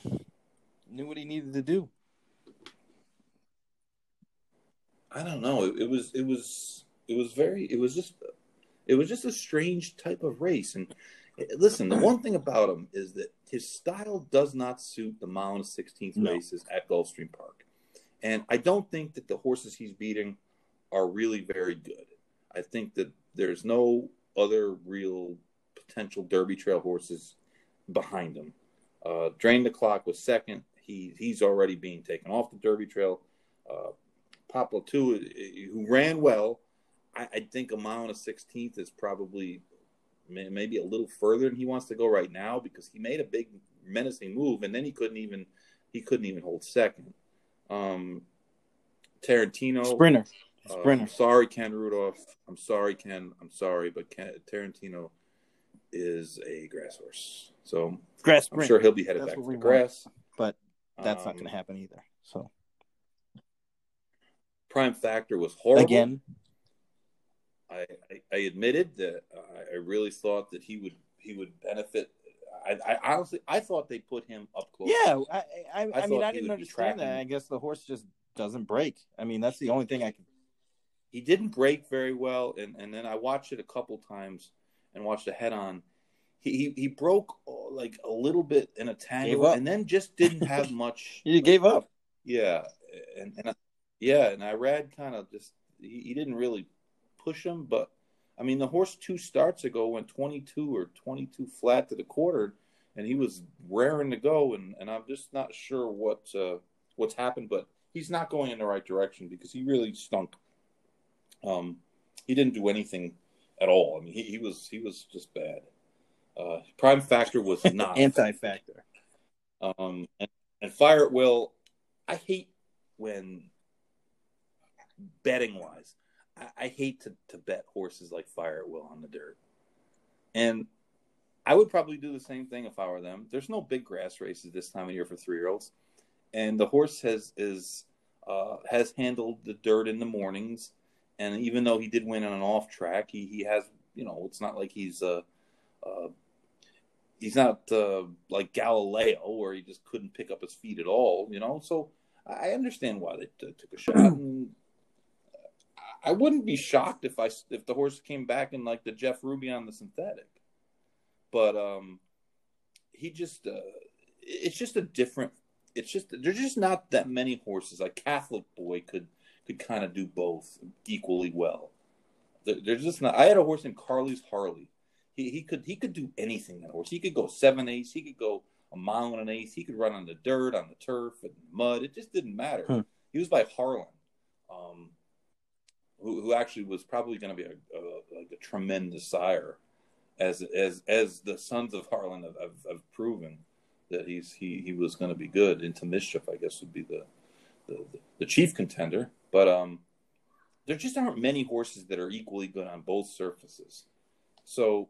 knew what he needed to do. I don't know. It, it, was it was it was very it was just it was just a strange type of race. And eh, listen, the one thing about him is that his style does not suit the mile and sixteenth no. races at Gulfstream Park. And I don't think that the horses he's beating are really very good. I think that there's no other real potential Derby Trail horses behind him. Uh, Drain the Clock was second. He he's already being taken off the Derby Trail. Uh, Poplar too, who ran well. I, I, think a mile and a sixteenth is probably maybe a little further than he wants to go right now because he made a big menacing move and then he couldn't even he couldn't even hold second. Um, Tarantino sprinter. Sprinter. Uh, sorry, Ken Rudolph. I'm sorry, Ken. I'm sorry, but Ken, Tarantino is a grass horse. So grass. I'm sure he'll be headed That's back to the grass. But that's not Um, going to happen either. So Prime Factor was horrible. again, I, I, I admitted that I, I really thought that he would he would benefit. I, I honestly I thought they put him up close. yeah, I I, I, I mean I didn't understand that. I guess the horse just doesn't break. I mean that's the only thing I can. he didn't break very well, and and then I watched it a couple times and watched the head on. He, he he broke uh, like a little bit in a tangle, and then just didn't have much. You gave up. Yeah, and, and I, yeah, and Irad kind of just he, he didn't really push him, but I mean the horse two starts ago went twenty two or twenty two flat to the quarter, and he was raring to go, and, and I'm just not sure what uh, what's happened, but he's not going in the right direction because he really stunk. Um, he didn't do anything at all. I mean, he, he was he was just bad. Uh, prime factor was not Anti-factor. um, and, and fire at will. I hate when betting wise, I, I hate to, to bet horses like fire at will on the dirt. And I would probably do the same thing if I were them. There's no big grass races this time of year for three year olds, and the horse has is uh, has handled the dirt in the mornings. And even though he did win on an off track, he, he has you know it's not like he's uh, uh, he's not uh, like Galileo where he just couldn't pick up his feet at all, you know. So I understand why they t- took a shot. And I wouldn't be shocked if I if the horse came back in like the Jeff Ruby on the synthetic, but um, he just uh, it's just a different. It's just there's just not that many horses. Like Catholic Boy could could kind of do both equally well. There's just not. I had a horse in Carly's Harley he, he could he could do anything that horse. He could go seven eighths. He could go a mile and an eighth. He could run on the dirt, on the turf, and mud. It just didn't matter. Hmm. He was by Harlan, um, who, who actually was probably going to be a, a like a tremendous sire, as as as the sons of Harlan have, have, have proven that he's he he was going to be good. Into mischief, I guess would be the the, the chief contender. But um, there just aren't many horses that are equally good on both surfaces. So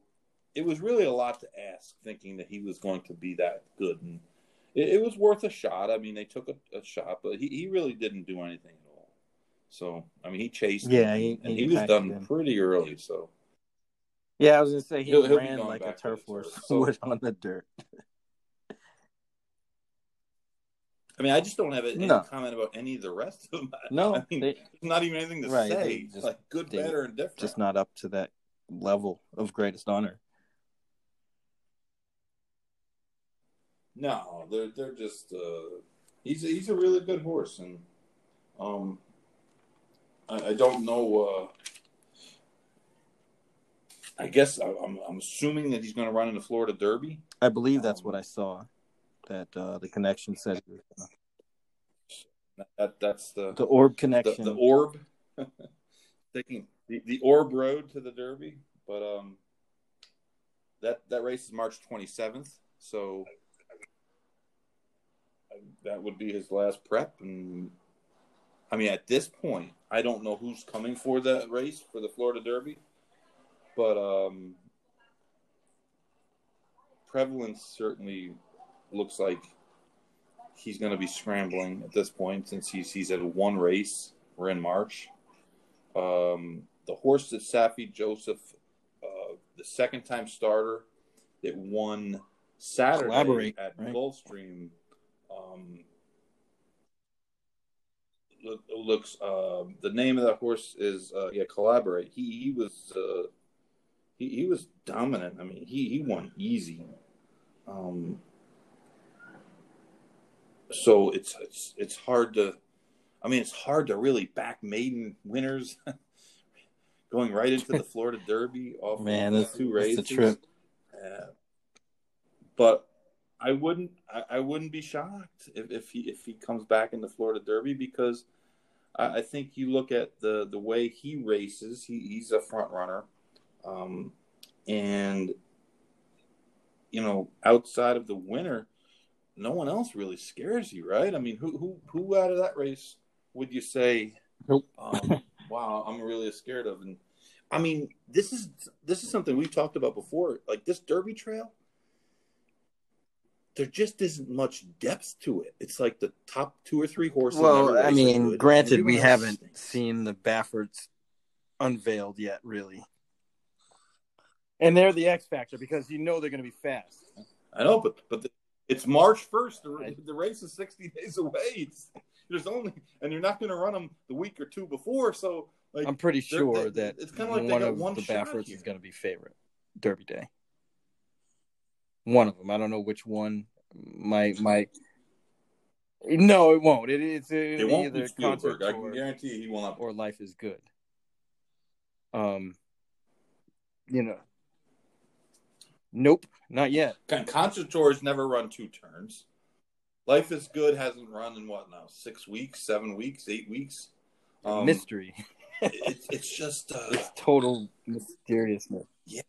it was really a lot to ask, thinking that he was going to be that good, and it, it was worth a shot. I mean, they took a, a shot, but he, he really didn't do anything at all. So I mean, he chased, Yeah, he- and he he was done him. pretty early. So Yeah, I was gonna say he He'll- he'll ran like a turf horse so- would on the dirt. I mean, I just don't have any No. comment about any of the rest of them. No, I mean, they- not even anything to Right, say. just- like good, better, and different. Just not up to that level of Greatest Honour. No, they're they're just uh, he's a, he's a really good horse, and um, I, I don't know. Uh, I guess I, I'm I'm assuming that he's going to run in the Florida Derby. I believe that's Um, what I saw. That uh, the connection said That that's the the orb the, connection. the orb, taking the, the orb road to the Derby. But um, that that race is March 27th, so that would be his last prep. And I mean, at this point, I don't know who's coming for that race for the Florida Derby, but um, prevalence certainly looks like he's going to be scrambling at this point since he's he's at one race. We're in March. Um, the horse that Saffie Joseph, uh, the second time starter that won Saturday Collaborate, at right? Gulfstream, um, look, looks. Uh, the name of that horse is uh, yeah, Collaborate. He he was uh, he he was dominant. I mean, he he won easy. Um, so it's it's it's hard to I mean it's hard to really back maiden winners going right into the Florida Derby off Man, that's, two races. a trip. Uh, but I wouldn't I, I wouldn't be shocked if, if he if he comes back in the Florida Derby because I, I think you look at the the way he races, he, he's a front runner. Um, and you know, outside of the winner, no one else really scares you, right? I mean, who who who out of that race would you say? Nope. Um, wow, I'm really scared of. And I mean, this is this is something we've talked about before. Like this Derby Trail, there just isn't much depth to it. It's like the top two or three horses. Well, I mean, granted, we haven't stinks. seen the Bafferts unveiled yet, really. And they're the X factor because you know they're going to be fast. I know, but but the, it's March first. The, the, race is sixty days away. It's, there's only, and you're not going to run them the week or two before. So, like, I'm pretty sure that it's kind of like one of one the Bafferts is going to be favorite Derby Day. One of them. I don't know which one. My my. No, it won't. It, it's it, it won't either Spielberg. I can guarantee he will not. Or Life is Good. Um, you know. Nope, not yet. Concert Tour's never run two turns. Life is Good hasn't run in what now? Six weeks, seven weeks, eight weeks. Um, Mystery. it's it's just uh, it's total mysteriousness. Yeah,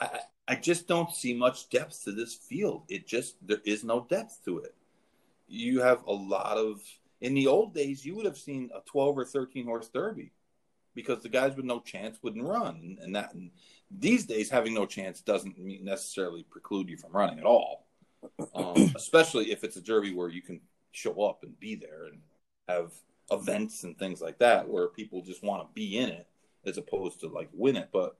I I just don't see much depth to this field. It just there is no depth to it. You have a lot of in the old days you would have seen a twelve or thirteen horse derby because the guys with no chance wouldn't run, and that and these days having no chance doesn't necessarily preclude you from running at all. Um, especially if it's a derby where you can show up and be there and have events and things like that where people just want to be in it as opposed to like win it. But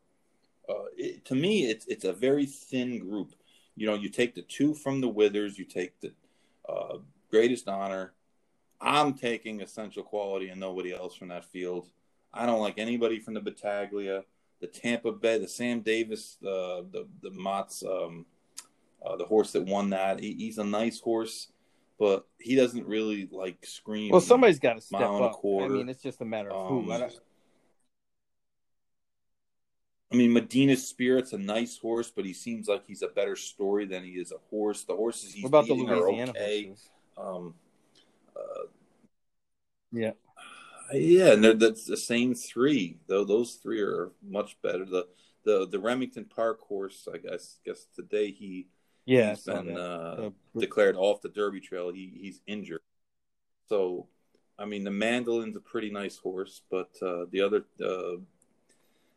uh, it, to me, it's it's a very thin group. You know, you take the two from the Withers, you take the uh, Greatest Honour. I'm taking Essential Quality and nobody else from that field. I don't like anybody from the Battaglia, the Tampa Bay, the Sam Davis, uh, the the Mott's, um, uh, the horse that won that. He, he's a nice horse, but he doesn't really like scream. Well, somebody's got to step up. I mean, it's just a matter of um, who. I, I mean, Medina Spirit's a nice horse, but he seems like he's a better story than he is a horse. The horses he's what about the Louisiana okay. Um, uh, yeah. Yeah, and they're that's the same three. Though those three are much better. The the the Remington Park horse, I guess guess today he yeah he's been uh, declared off the Derby Trail. He he's injured. So, I mean, the Mandaloun's a pretty nice horse, but uh, the other uh,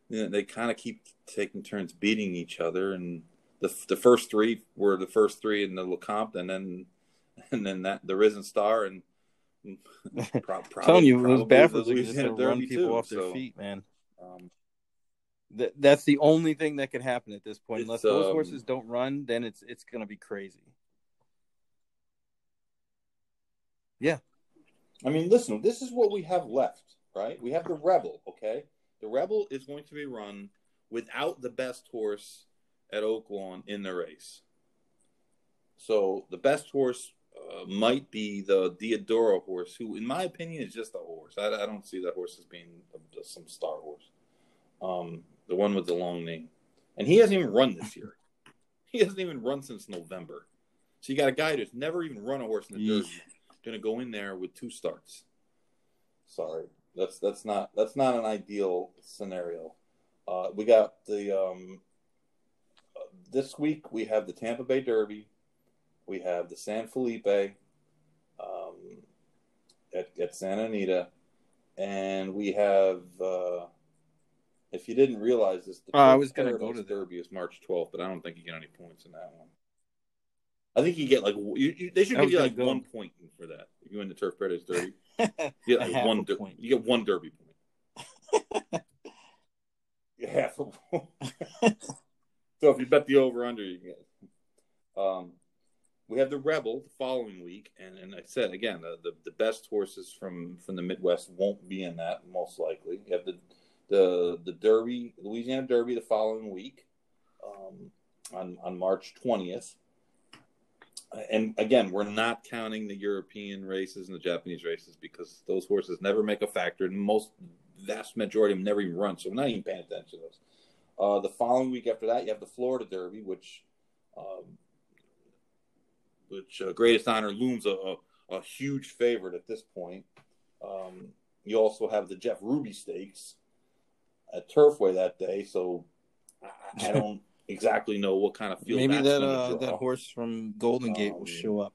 you know, they kind of keep taking turns beating each other, and the the first three were the first three in the Lecomte, and then and then that the Risen Star and Pro- telling you, those Bafferts are just going to run people too, off their so, feet, man. Um, that that's the only thing that could happen at this point. Unless those um, horses don't run, then it's it's going to be crazy. Yeah, I mean, listen, this is what we have left, right? We have the Rebel. Okay, the Rebel is going to be run without the best horse at Oaklawn in the race. So the best horse uh, might be the Diodoro horse, who, in my opinion, is just a horse. I, I don't see that horse as being a, some star horse. Um, the one with the long name, and he hasn't even run this year. he hasn't even run since November. So you got a guy who's never even run a horse in the Derby, going to go in there with two starts. Sorry, that's that's not that's not an ideal scenario. Uh, we got the um, uh, this week we have the Tampa Bay Derby we have the San Felipe um, at, at Santa Anita, and we have. Uh, if you didn't realize this, the uh, I was going to go to Derby is March 12th, but I don't think you get any points in that one. I think you get like you, you, they should give you like go. one point for that. if You win the Turf Paradise Derby, you get like one. Point. You get one Derby point. half a point. so if you bet the over under, you get. Um, we have the Rebel the following week, and, and I said again, the, the, the best horses from from the Midwest won't be in that most likely. You have the the the Derby, Louisiana Derby, the following week, um, on on March twentieth. And again, we're not counting the European races and the Japanese races because those horses never make a factor, and most vast majority of them never even run. So we're not even paying attention to those. Uh, the following week after that, you have the Florida Derby, which um, which uh, Greatest Honour looms a, a, a, huge favorite at this point. Um, you also have the Jeff Ruby Stakes at Turfway that day, so I, I don't exactly know what kind of field. Maybe that uh, that horse from Golden Gate um, will show up.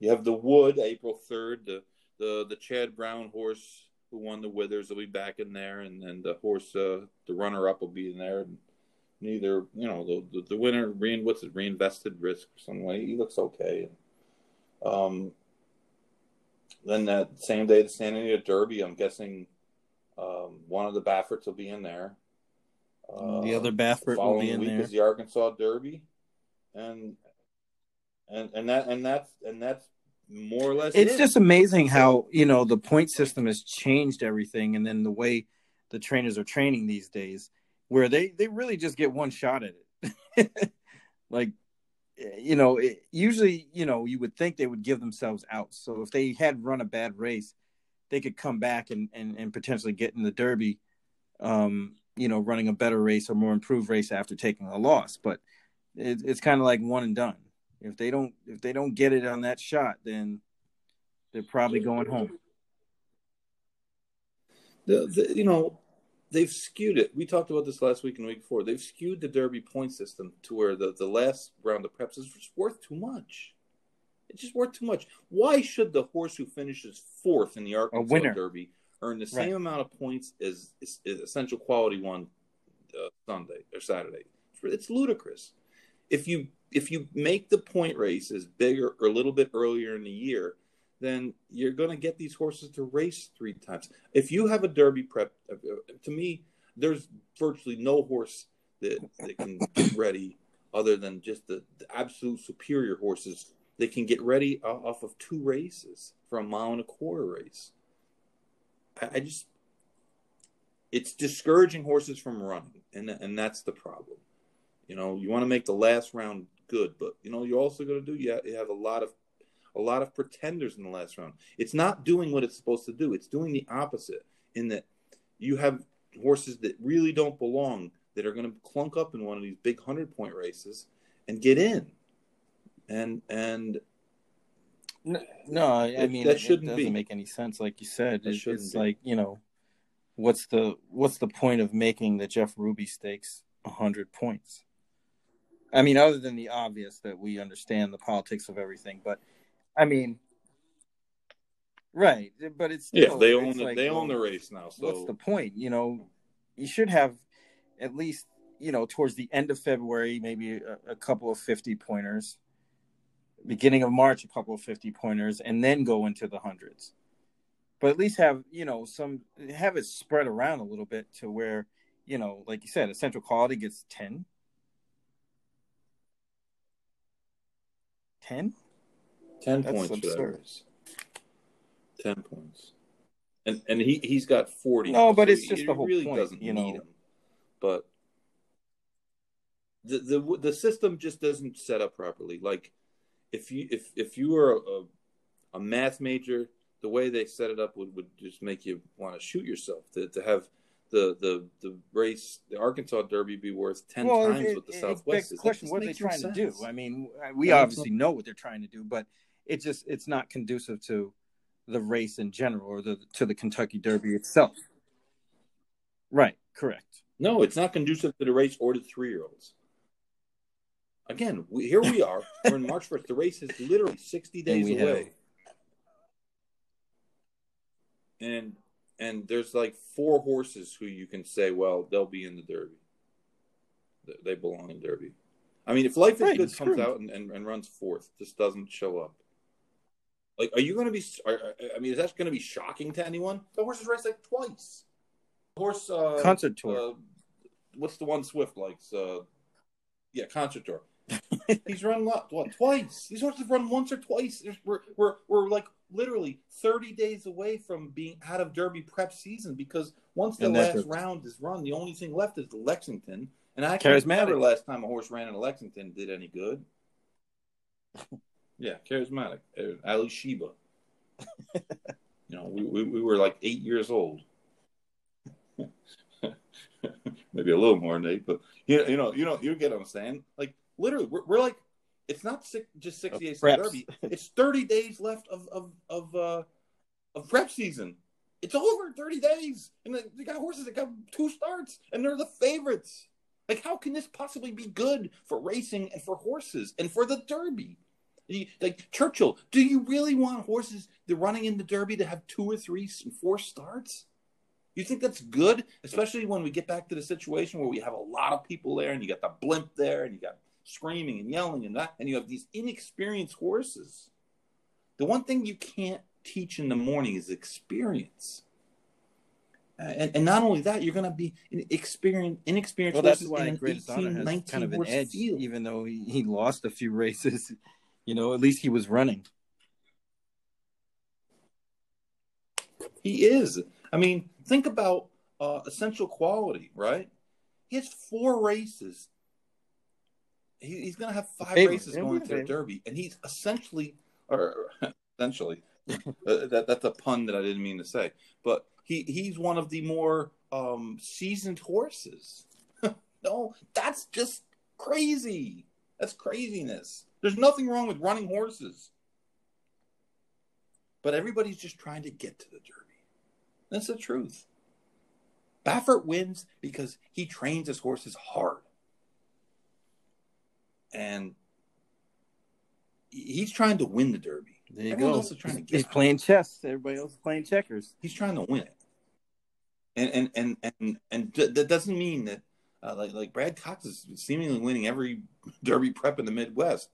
You have the Wood April third, the the the Chad Brown horse who won the Withers will be back in there, and then the horse, uh, the runner up will be in there. And, neither you know the the, the winner rein what's it reinvested risk or something like he looks okay. Um, then that same day the Santa Anita Derby, I'm guessing um, one of the Bafferts will be in there. Uh, the other Baffert will be in week there. Is the Arkansas Derby, and and and that and that's and that's more or less. It's it. just amazing how you know the point system has changed everything, and then the way the trainers are training these days, where they they really just get one shot at it. like, you know, it, usually you know you would think they would give themselves out. So if they had run a bad race, they could come back and and, and potentially get in the Derby. Um, you know, running a better race or more improved race after taking a loss, but it, it's kind of like one and done. If they don't if they don't get it on that shot, then they're probably going home. The, the, you know, they've skewed it. We talked about this last week and the week before. They've skewed the Derby point system to where the, the last round of preps is just worth too much. It's just worth too much. Why should the horse who finishes fourth in the Arkansas Derby earn the same right. amount of points as, as, as Essential Quality won uh, Sunday or Saturday? It's ludicrous. If you if you make the point races bigger or a little bit earlier in the year, then you're going to get these horses to race three times. If you have a Derby prep, to me, there's virtually no horse that, that can get ready other than just the, the absolute superior horses. They can get ready off of two races for a mile and a quarter race. I, I just, it's discouraging horses from running, and and that's the problem. You know, you want to make the last round good. But you know, you're also going to do. You you have a lot of a lot of pretenders in the last round. It's not doing what it's supposed to do. It's doing the opposite. In that you have horses that really don't belong that are going to clunk up in one of these big hundred point races and get in. And and no, no I mean that shouldn't it doesn't be. make any sense. Like you said, it, it's be. like you know, what's the what's the point of making the Jeff Ruby Stakes hundred points? I mean, other than the obvious that we understand the politics of everything, but I mean, right? But it's still, yeah, they own the, like, they well, own the race now. So what's the point? You know, you should have at least you know towards the end of February, maybe a, a couple of fifty pointers. Beginning of March, a couple of fifty pointers, and then go into the hundreds. But at least have you know some have it spread around a little bit to where you know, like you said, essential quality gets ten 10? 10 That's points absurd. 10 points. And and he he's got 40. No, but it's just the whole really point, doesn't you know. need him. But the, the the system just doesn't set up properly. Like if you if if you were a, a math major, the way they set it up would, would just make you want to shoot yourself to, to have the the the race, the Arkansas Derby, be worth ten well, times it, what the it, Southwest is. Question: What are they trying sense. to do? I mean, uh, we obviously know what they're trying to do, but it just it's not conducive to the race in general or the to the Kentucky Derby itself. Right. Correct. No, it's not conducive to the race or to three year olds. Again, we, here we are. We're in March first. The race is literally sixty days away. Have... And and there's like four horses who you can say, well, they'll be in the Derby. They belong in Derby. I mean, if Life is right, Good comes true. out and, and, and, runs fourth, just doesn't show up. Like, are you going to be? Are, I mean, is that going to be shocking to anyone? The horse has raced like twice. Horse uh, concert tour. Uh, what's the one Swift likes? Uh, yeah, concert tour. He's run what, what twice. These horses have run once or twice. We're, we're, we're like literally 30 days away from being out of Derby prep season because once the last round is run, the only thing left is Lexington. And I can't remember last time a horse ran in Lexington did any good. yeah, charismatic. Uh, Alysheba. you know, we, we, we were like eight years old. Maybe a little more, Nate, but you know, you know, you know, you get what I'm saying. Like literally, we're, we're like it's not six, just 68 Derby. It's 30 days left of of of uh, of prep season. It's over 30 days, and they got horses that got two starts, and they're the favorites. Like, how can this possibly be good for racing and for horses and for the Derby? Like Churchill, do you really want horses that running in the Derby to have two or three, four starts? You think that's good, especially when we get back to the situation where we have a lot of people there, and you got the blimp there, and you got screaming and yelling and that, and you have these inexperienced horses. The one thing you can't teach in the morning is experience. And, and not only that, you're going to be experienced, inexperienced. Well, that's why Greatest 18, has 19 kind of an edge, field. even though he, he lost a few races. You know, at least he was running. He is. I mean, think about uh, essential quality, right? He has four races. He, he's going to have five Favorite. races going to the. Derby, and he's essentially, or essentially, uh, that that's a pun that I didn't mean to say, but he he's one of the more um, seasoned horses. no, that's just crazy. That's craziness. There's nothing wrong with running horses, but everybody's just trying to get to the Derby. That's the truth. Baffert wins because he trains his horses hard. And he's trying to win the Derby. There you Everyone go. else is trying to get he's playing chess. Everybody else is playing checkers. He's trying to win it. And and and and, and th- that doesn't mean that uh, like like Brad Cox is seemingly winning every Derby prep in the Midwest.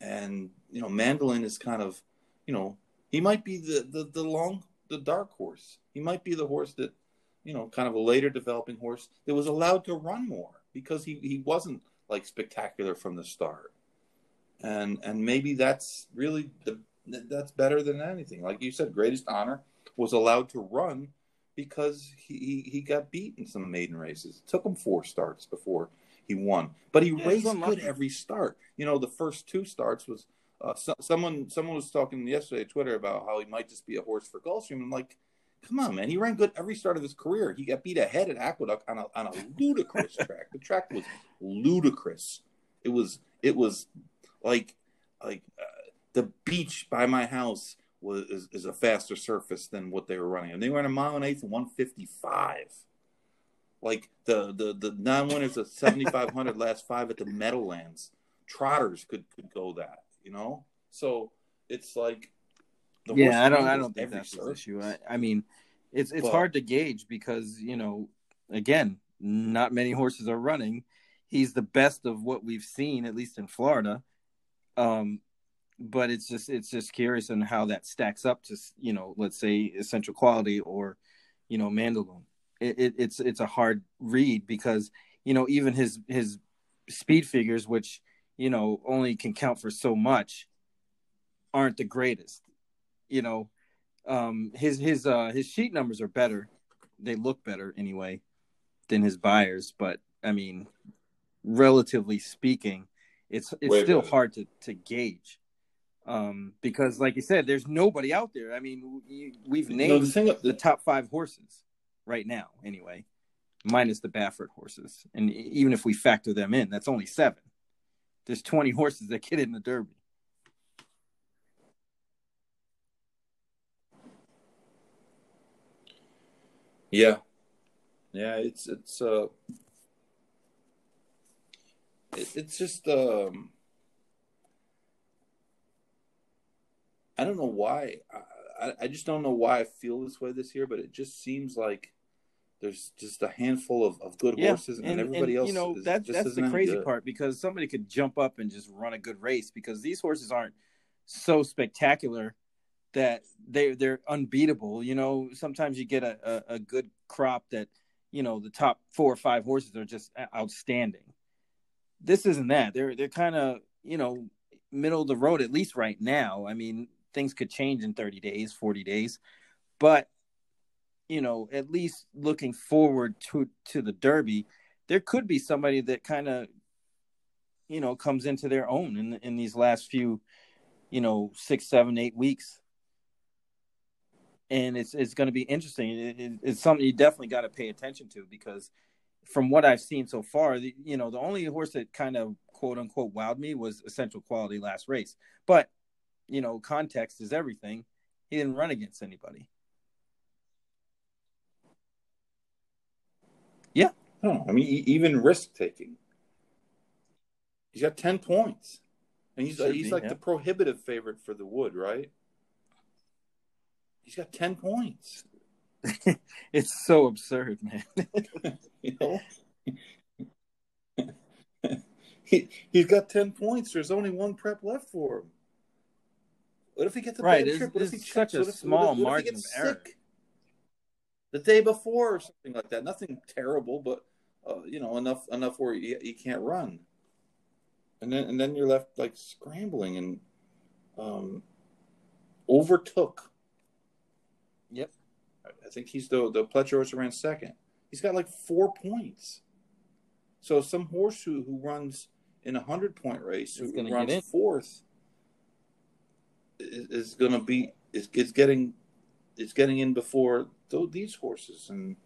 And you know, Mandaloun is kind of, you know, he might be the the, the long the dark horse. He might be the horse that, you know, kind of a later developing horse that was allowed to run more because he, he wasn't like spectacular from the start. And and maybe that's really the that's better than anything. Like you said, Greatest Honour was allowed to run because he, he, he got beat in some maiden races. It took him four starts before he won, but he Yeah, raced good every start. You know, the first two starts was uh, so, someone someone was talking yesterday on Twitter about how he might just be a horse for Gulfstream. I'm like, come on, man, he ran good every start of his career. He got beat ahead at Aqueduct on a on a ludicrous track. The track was ludicrous. It was it was like like uh, the beach by my house was is, is a faster surface than what they were running. And they ran a mile and eighth and 155. Like the the the non winners of 7500 last five at the Meadowlands. Trotters could could go that, you know? So it's like yeah, I don't. I don't think that's the issue. I, I mean, it's it's But- hard to gauge because you know, again, not many horses are running. He's the best of what we've seen, at least in Florida. Um, but it's just it's just curious on how that stacks up to you know, let's say essential quality or you know, Mandaloun. It, it, it's it's a hard read because you know even his his speed figures, which you know only can count for so much, aren't the greatest you know um his his uh his sheet numbers are better. They look better anyway than his Beyers but i mean relatively speaking it's it's still hard to to gauge. Um because like you said there's nobody out there. I mean we, we've named know, the thing the top five horses right now anyway minus the baffert horses. And even if we factor them in that's only seven. There's 20 horses that get in the derby Yeah, yeah. It's it's uh, it, it's just um, I don't know why. I, I I just don't know why I feel this way this year, but it just seems like there's just a handful of, of good horses, and, everybody else. You know is, that just that's the crazy good. part because somebody could jump up and just run a good race because these horses aren't so spectacular that they they're unbeatable. You know, sometimes you get a, a, a good crop that you know the top four or five horses are just outstanding. This isn't that. They're they're kind of you know middle of the road at least right now. I mean, things could change in thirty days, forty days, but you know, at least looking forward to to the Derby, there could be somebody that kind of, you know, comes into their own in in these last few, you know, six, seven, eight weeks, and it's it's going to be interesting. It, it, it's something you definitely got to pay attention to because, from what I've seen so far, the, you know, the only horse that kind of quote unquote wowed me was Essential Quality last race, but you know, context is everything. He didn't run against anybody. No, I mean even risk taking. He's got ten points, and he's Should he's be, like yeah. the prohibitive favorite for the Wood, right? He's got ten points. it's so absurd, man. you know, he he's got ten points. There's only one prep left for him. What if he gets a Right, bad trip? What if he such a What if- small if, what if margin he gets of error. sick the day before or something like that? Nothing terrible, but uh, you know enough enough where you, you can't run, and then and then you're left like scrambling and um, overtook. Yep. I think he's the the Pletcher horse ran second. He's got like four points. So some horse who, who runs in a hundred point race Is who gonna runs in. fourth is, is going to be is, is getting is getting in before th- these horses and.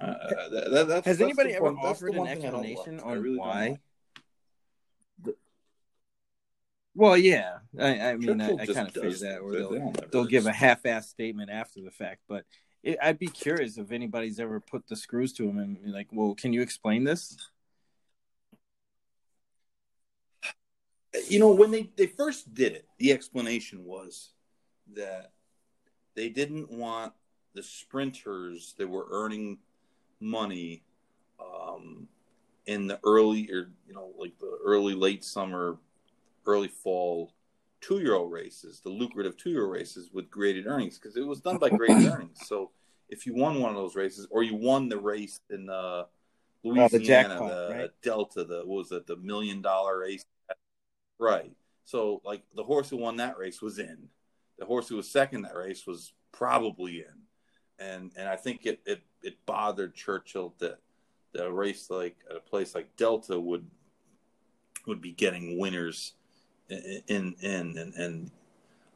Uh, that, that, that's, Has that's anybody the ever one- offered an one thing I don't explanation on really why? like. Well, yeah, I, I mean, I, Churchill I just kind of figured that, or. They- they'll they they'll give a half-ass statement after the fact. But it, I'd be curious if anybody's ever put the screws to him and be like, "Well, can you explain this?" you know when they they first did it the explanation was that they didn't want the sprinters that were earning money um, in the early or you know like the early late summer early fall two year old races the lucrative two year races with graded earnings because it was done by graded earnings so if you won one of those races or you won the race in uh, Louisiana, Oh, jackpot, the right? Delta, the what was it, the million dollar race, right? So like the horse who won that race was in, the horse who was second that race was probably in, and and I think it it, it bothered Churchill that that a race like at a place like Delta would would be getting winners in in, and and.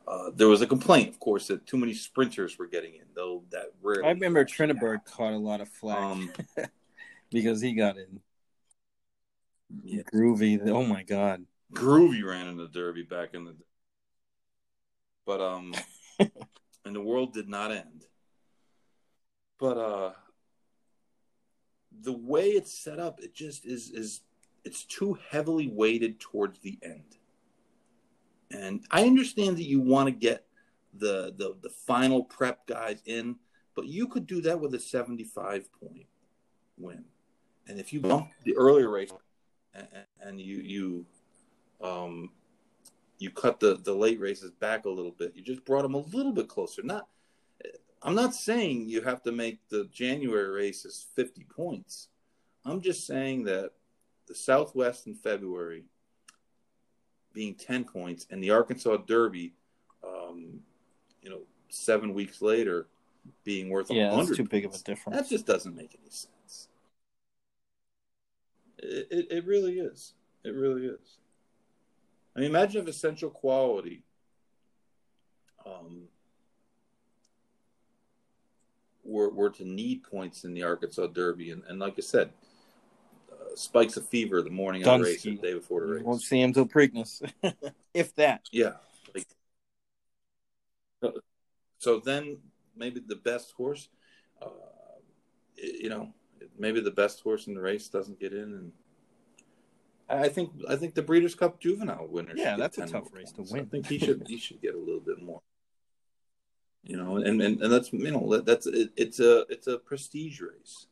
Uh, there was a complaint, of course, that too many sprinters were getting in. Though that rarely. I remember Trinniberg caught a lot of flack Um, because he got in. Yeah. Groovy, oh my god! Groovy ran in the Derby back in the. But um and the world did not end. But uh the way it's set up, it just is is it's too heavily weighted towards the end. And I understand that you want to get the the the final prep guys in, but you could do that with a 75 point win. And if you bump the earlier race and, and you you um you cut the the late races back a little bit, you just brought them a little bit closer. Not I'm not saying you have to make the January races 50 points. I'm just saying that the Southwest in February being 10 points and the Arkansas Derby, um, you know, seven weeks later being worth Yeah, 100 that's too big of a points. difference. That just doesn't make any sense. It, it, it really is. It really is. I mean, imagine if essential quality um, were, were to need points in the Arkansas Derby. And, and like I said, spikes of fever the morning of the race, the day before the race. won't see him till Preakness, if that. Yeah. Like, so, then maybe the best horse, uh, you know, maybe the best horse in the race doesn't get in, and I think I think the Breeders' Cup Juvenile winner. Yeah, that's a tough race to points. win. I think he should he should get a little bit more. You know, and and, and that's you know that's it, it's a it's a prestige race,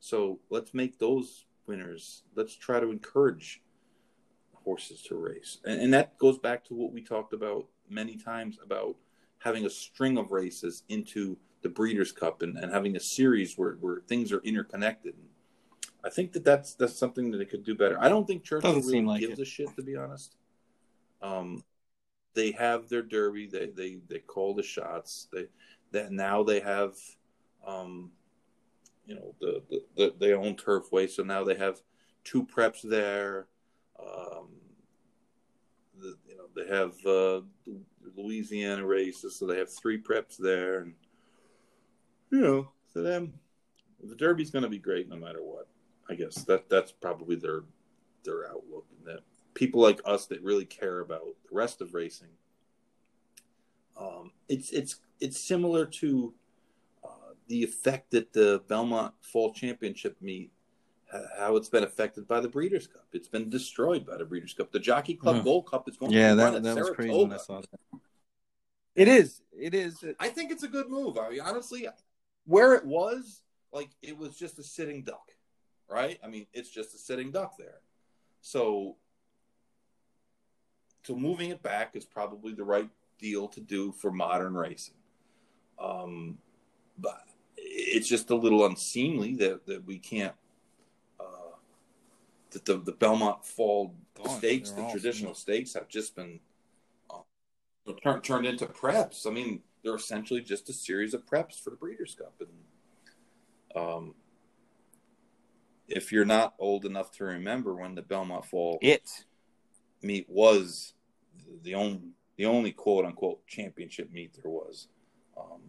so let's make those winners. Let's try to encourage horses to race. And, and that goes back to what we talked about many times about having a string of races into the Breeders' Cup and, and having a series where, where things are interconnected. I think that that's that's something that they could do better. I don't think Churchill Doesn't really like gives it. a shit, to be honest. Um, they have their derby. They they they call the shots. They that now they have, um, you know, the, the, the they own Turfway, so now they have two preps there. Um, the, you know, they have uh, Louisiana races, so they have three preps there, and you know, to them, the Derby's going to be great no matter what. I guess that that's probably their their outlook, and that people like us that really care about the rest of racing. Um, it's it's it's similar to the effect that the Belmont Fall Championship meet how it's been affected by the Breeders' Cup. It's been destroyed by the Breeders' Cup. The Jockey Club Hmm. Gold Cup is going Yeah, to be that run that at was crazy when I Saratoga. saw that. It is. It is. I think it's a good move. I mean, honestly, where it was, like it was just a sitting duck, right? I mean, it's just a sitting duck there. So, so moving it back is probably the right deal to do for modern racing. Um, but it's just a little unseemly that, that we can't uh, that the, the Belmont Fall Gone. stakes, the all traditional stakes, have just been uh, turned turned into preps. I mean, they're essentially just a series of preps for the Breeders' Cup, and um, if you're not old enough to remember when the Belmont Fall It. meet was the only the only quote unquote championship meet there was, um,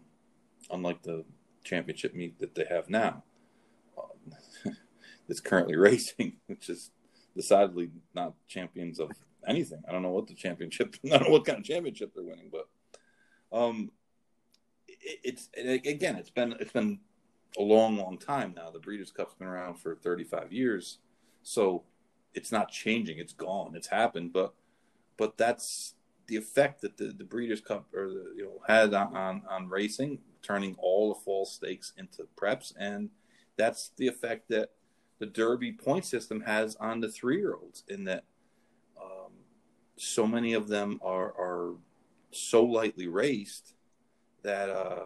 unlike the championship meet that they have now. Um, that's currently racing, which is decidedly not champions of anything. I don't know what the championship. I don't know what kind of championship they're winning, but um, it, it's it, again, it's been it's been a long, long time now. The Breeders' Cup's been around for 35 years, so it's not changing. It's gone. It's happened, but but that's the effect that the, the Breeders' Cup or the, you know had on, on on racing, turning all the fall stakes into preps, and that's the effect that the Derby point system has on the three year olds. In that, um, so many of them are are so lightly raced that uh,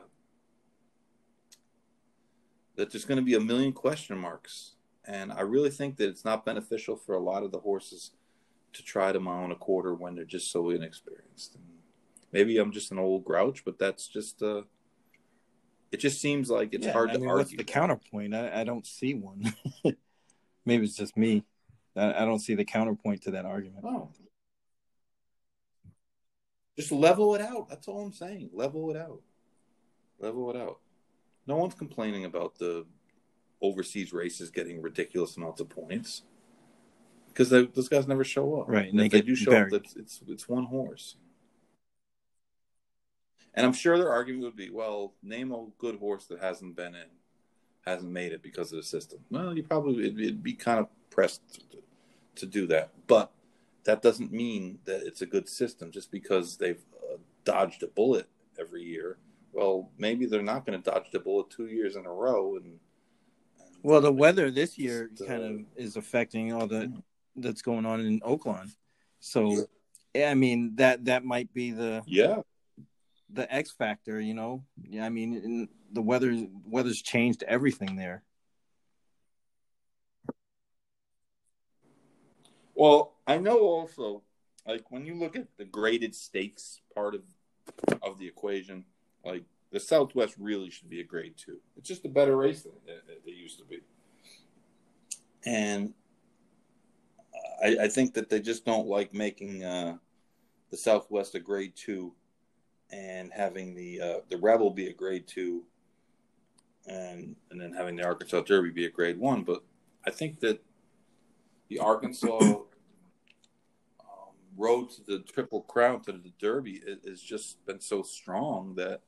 that there's going to be a million question marks, and I really think that it's not beneficial for a lot of the horses to try to mount a quarter when they're just so inexperienced. And maybe I'm just an old grouch, but that's just uh, it just seems like it's Yeah, hard I to mean, argue. What's the counterpoint? I, I don't see one. Maybe it's just me. I, I don't see the counterpoint to that argument. Oh. Just level it out. That's all I'm saying. Level it out. Level it out. No one's complaining about the overseas races getting ridiculous amounts of points because those guys never show up. Right, And and if they they do show buried. up, it's, it's it's one horse. And I'm sure their argument would be, well, name a good horse that hasn't been in, hasn't made it because of the system. Well, you probably it'd, it'd be kind of pressed to, to do that, but that doesn't mean that it's a good system just because they've uh, dodged a bullet every year. Well, maybe they're not going to dodge the bullet two years in a row. And, and Well, the weather this year Just, uh, kind of is affecting all the that's going on in Oakland. So, yeah, I mean that that might be the yeah, the X factor. You know, yeah. I mean, the weather weather's changed everything there. Well, I know also, like when you look at the graded stakes part of of the equation, like the Southwest really should be a grade two. It's just a better race than it, it, it used to be, and I, I think that they just don't like making uh, the Southwest a grade two, and having the uh, the Rebel be a grade two, and and then having the Arkansas Derby be a grade one. But I think that the Arkansas um, road to the Triple Crown to the Derby has just been so strong that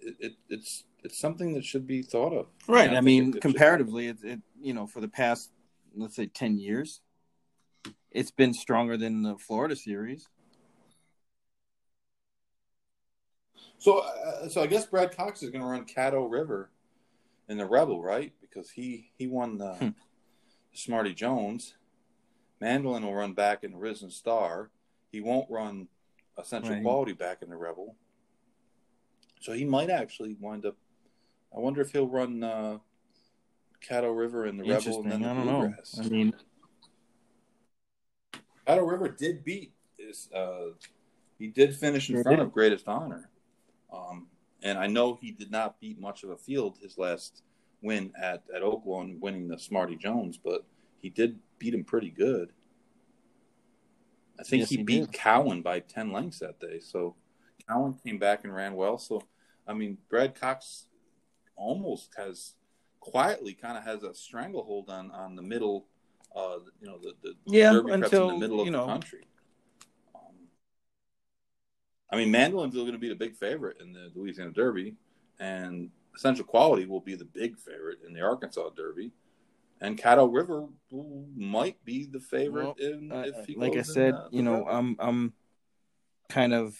it, it, it's it's something that should be thought of. Right. And I mean, it- comparatively, it, it you know for the past let's say ten years, it's been stronger than the Florida series. So, uh, so I guess Brad Cox is going to run Caddo River in the Rebel, right? Because he he won the Hmm. Smarty Jones. Mandaloun will run back in the Risen Star. He won't run Essential Right. Quality back in the Rebel. So he might actually wind up. I wonder if he'll run uh, Caddo River in the Rebel and then the I don't know. I mean, Caddo River did beat This, uh, he did finish in front of Greatest Honour, um, and I know he did not beat much of a field his last win at at Oaklawn, winning the Smarty Jones, but he did beat him pretty good. I think Yes, he, he beat did. Cowan by ten lengths that day, so Cowan came back and ran well. So, I mean, Brad Cox almost has quietly kind of has a stranglehold on on the middle. Uh, you know, the, the Yeah, Derby preps in until, the middle of you the country. I mean, Mandaloun's going to be the big favorite in the Louisiana Derby, and Essential Quality will be the big favorite in the Arkansas Derby, and Caddo River will, might be the favorite Well, in uh, like I goes in, said, uh, you know. I'm I'm kind of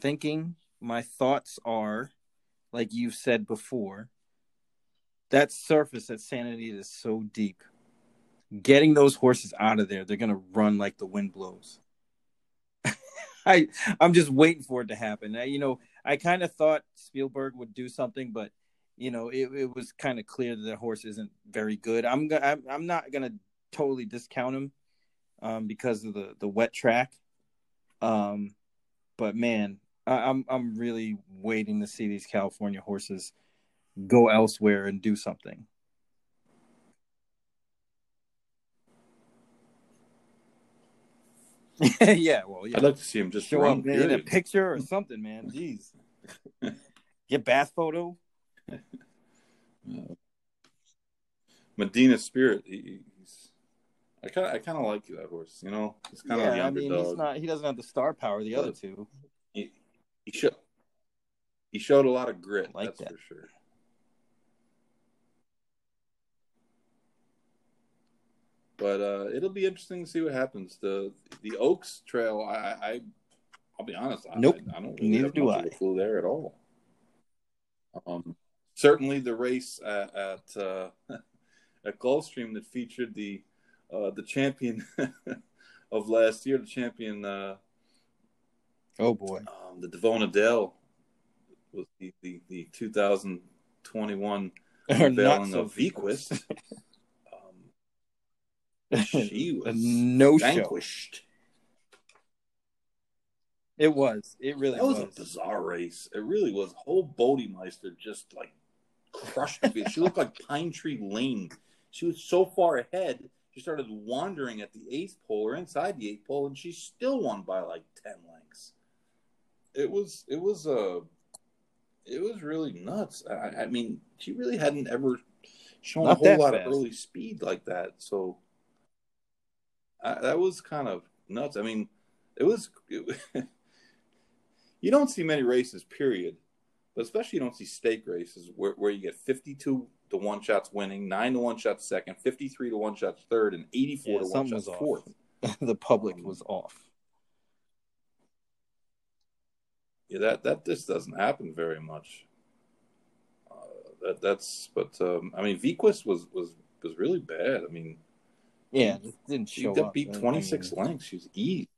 thinking, my thoughts are, like you've said before, that surface at Santa Anita is so deep. Getting those horses out of there, they're gonna run like the wind blows. I I'm just waiting for it to happen. I, you know, I kind of thought Spielberg would do something, but you know, it, it was kind of clear that the horse isn't very good. I'm I'm not gonna totally discount him um, because of the the wet track. Um, but man, I, I'm I'm really waiting to see these California horses go elsewhere and do something. yeah, well, yeah. I'd like to see him just show up in a picture or something, man. Jeez, get bath photo. Medina Spirit. He, he's. I kind of I kind of like that horse. You know, he's kind of the Yeah, I mean, underdog. he's not. He doesn't have the star power the other two. he, he showed he showed a lot of grit. Like that's that. for sure. But uh, it'll be interesting to see what happens. The the Oaks Trail. I, I I- I'll be honest. I, Nope. I, don't really Neither do of clue there at all. Um, certainly the race at at, uh, at Gulfstream that featured the uh, the champion of last year, the champion. Uh, Oh boy, um, the Davona Dale was the, the, the 2021 or not unveiling so of Vequist. she was no show. vanquished. It was. It really That was, was. a bizarre race. It really was. Whole Bodemeister just like crushed it. She looked like Pine Tree Lane. She was so far ahead. She started wandering at the eighth pole or inside the eighth pole, and she still won by like ten lengths. It was it was uh it was really nuts. I, I mean, she really hadn't ever shown Not a whole lot fast. of early speed like that. So I, that was kind of nuts. I mean, it was. It, you don't see many races, period, but especially you don't see stake races where, where you get fifty-two to one shots winning, nine to one shots second, fifty-three to one shots third, and eighty-four Yeah, to one shots fourth. the public Um, was off. Yeah, that that just doesn't happen very much. Uh, that that's but um, I mean, Vequist was was was really bad. I mean, Yeah, it didn't show got up. beat I twenty six mean, lengths. She's easy.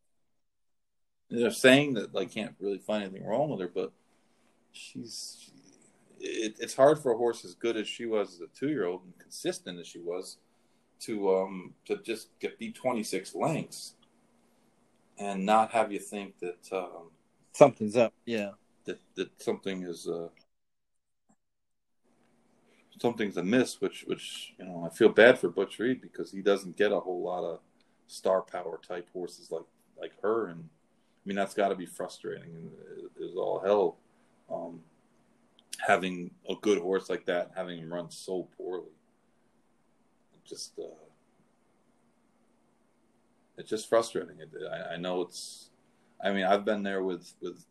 They're saying that I can't really find anything wrong with her, but she's it, it's hard for a horse as good as she was as a two year old and consistent as she was to um to just get beat twenty six lengths and not have you think that um, Something's up. Yeah. that that something is uh, something's amiss. Which which you know I feel bad for Butch Reid because he doesn't get a whole lot of star power type horses like like her, and I mean that's got to be frustrating and it is all hell. Um, having a good horse like that, having him run so poorly, just uh, it's just frustrating. It, I, I know it's. I mean, I've been there with with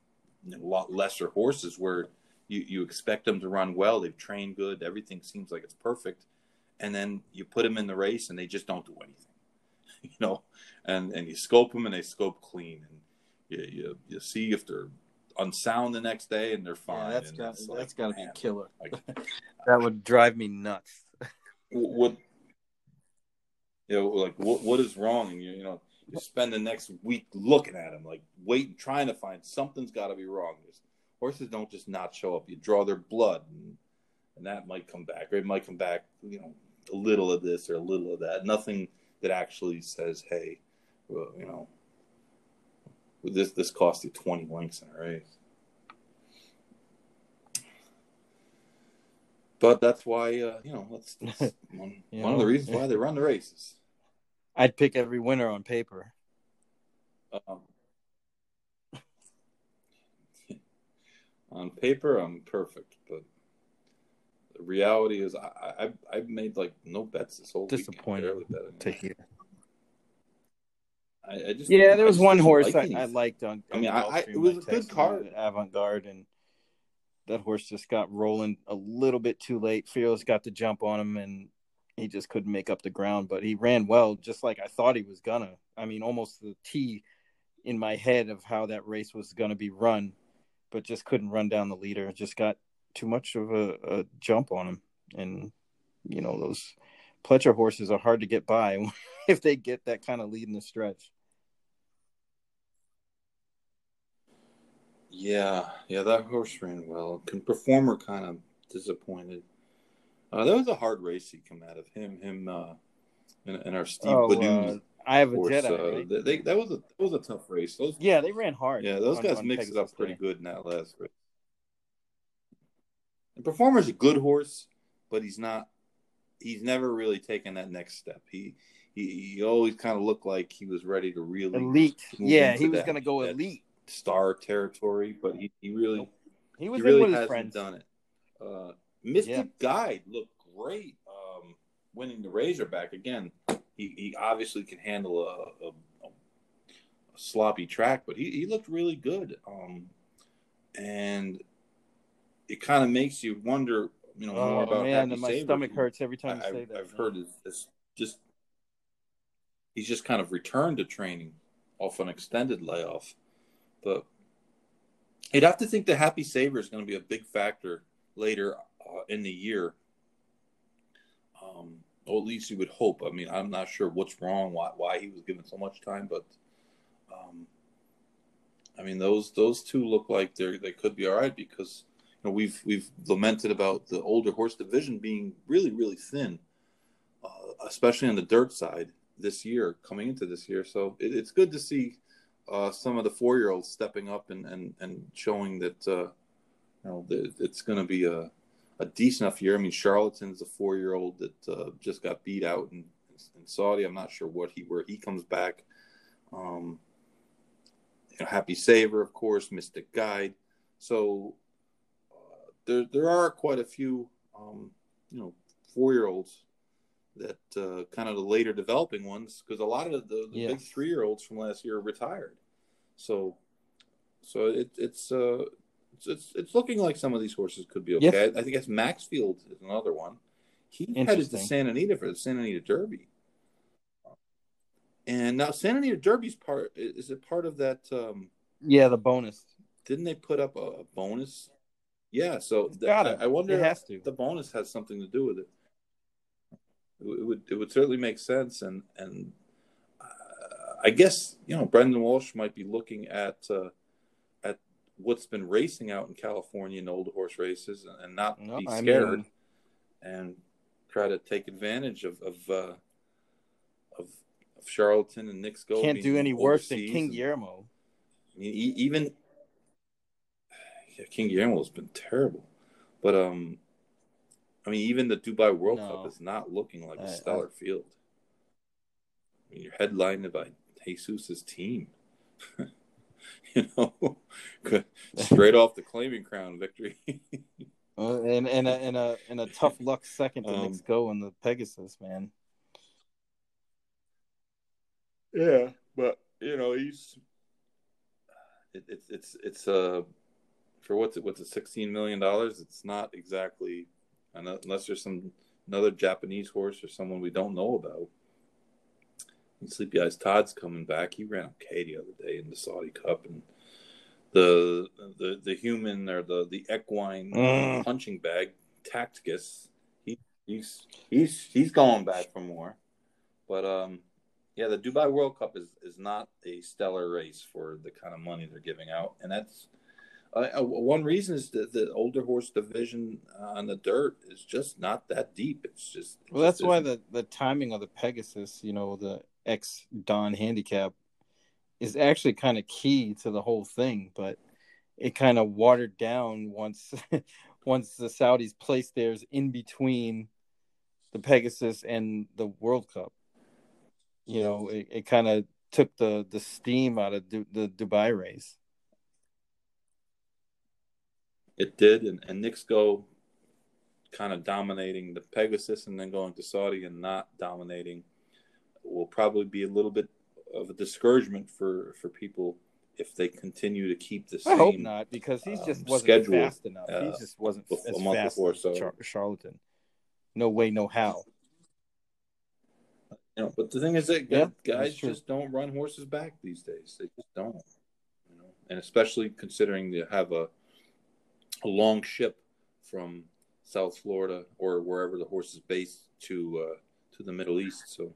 a lot lesser horses where you you expect them to run well. They've trained good. Everything seems like it's perfect, and then you put them in the race and they just don't do anything. You know, and and you scope them and they scope clean, and you you, you see if they're unsound the next day and they're fine. Yeah, that's and got it's that's like, got to be man, killer. like, That would drive me nuts. what you know like what what is wrong and you you know you spend the next week looking at them like waiting trying to find something's got to be wrong Just- horses don't just not show up. You draw their blood and, and that might come back or it might come back you know a little of this or a little of that. Nothing that actually says hey well, you know this this cost you 20 lengths in a race. But that's why uh, you know that's, that's one, one of the know, reasons why they run the races. I'd pick every winner on paper. Um, on paper, I'm perfect, but the reality is, I, I I've made like no bets this whole Disappointed weekend. Barely bet To hear. I, I just Yeah, there was just one horse like I, I liked on. I mean, I- I- it was a good texted card. Avant Garde, and that horse just got rolling a little bit too late. Fearless got the jump on him, and he just couldn't make up the ground. But he ran well, just like I thought he was gonna. I mean, almost the T in my head of how that race was gonna be run. But just couldn't run down the leader. Just got too much of a, a jump on him, and you know those Pletcher horses are hard to get by if they get that kind of lead in the stretch. Yeah, yeah, that horse ran well. Can performer kind of disappointed. Uh, that was a hard race he come out of him, him, uh, and, and our Steve Oh, Badu uh, I have a horse. Jedi. uh, right? they, that was a that was a tough race. Those yeah, they ran hard. yeah, those on- guys on mixed it up pretty good in that last race. And performer's a good horse, but he's not. He's never really taken that next step. He he, he always kind of looked like he was ready to really Elite. Yeah, he was going to go elite. star territory, but he, he really He was he really in with his hasn't friends. done it. Uh, Mystic Yeah. Guide looked great, um, winning the Razorback again. He, he obviously can handle a, a, a sloppy track, but he, he looked really good. Um, and it kind of makes you wonder, you know, more Oh about man, Happy my Saver, stomach hurts every time I, you say I've, that. I've man. heard it's just he's just kind of returned to training off an extended layoff, but you'd have to think the Happy Saver is going to be a big factor later uh, in the year. Or at least you would hope. I mean, I'm not sure what's wrong, why why he was given so much time, but um, I mean those those two look like they they could be all right because you know we've we've lamented about the older horse division being really really thin, uh, especially on the dirt side this year coming into this year. So it, it's good to see uh, some of the four year olds stepping up and and and showing that uh, you know that it's going to be a a decent enough year. I mean, Charlatan's a four year old that uh, just got beat out in, in Saudi. I'm not sure what he where he comes back. Um, you know, Happy Saver, of course, Mystic Guide. So uh, there there are quite a few um, you know four year olds that uh, kind of the later developing ones because a lot of the, the big three year olds from last year retired. So so it, it's uh it's, it's it's looking like some of these horses could be Yes. okay. I think it's Maxfield is another one. He headed to. Santa Anita for the Santa Anita Derby. And now Santa Anita Derby's part is it part of that um Yeah, the bonus. didn't they put up a, bonus? Yeah, so th- Gotta. I, I wonder It has to. if the bonus has something to do with it. It would- it would certainly make sense, and and uh, I guess you know Brendan Walsh might be looking at uh, at what's been racing out in California in old horse races, and, not No, be I scared mean- and try to take advantage of of uh, of, of Charlatan and Knicks Go. Can't do any worse than King Guillermo. I mean, e- even yeah, King Guillermo has been terrible, but um, I mean, even the Dubai World No. Cup is not looking like I- a I- stellar field. I mean, you're headlined by Jesus's team, you know, straight off the claiming crown victory. Uh, and and a and a and a tough luck second to Um, go in the Pegasus, man. yeah, but you know, he's it, it's it's it's uh for what's it what's it sixteen million dollars? It's not exactly unless there's some another Japanese horse or someone we don't know about. And Sleepy Eyes Todd's coming back. He ran okay the other day in the Saudi Cup, and the the the human or the the equine Mm. punching bag Tacticus. He he's he's he's going back for more, but um. Yeah, the Dubai World Cup is, is not a stellar race for the kind of money they're giving out, and that's uh, uh, one reason is that the older horse division on the dirt is just not that deep. It's just Well, that's just why the the timing of the Pegasus, you know, the ex Donn handicap, is actually kind of key to the whole thing. But it kind of watered down once once the Saudis placed theirs in between the Pegasus and the World Cup. You know, it, it kind of took the the steam out of Du- the Dubai race. it did, and and go kind of dominating the Pegasus and then going to Saudi and not dominating will probably be a little bit of a discouragement for for people if they continue to keep the same. I hope not because he just um, wasn't schedule, fast enough. uh, he just wasn't bef- as a month fast before, as so- Char- Charlatan. No way, no how. You know, but the thing is that Yeah, guys just don't run horses back these days. They just don't. You know, and especially considering they have a a long ship from South Florida or wherever the horse is based to uh, to the Middle East. So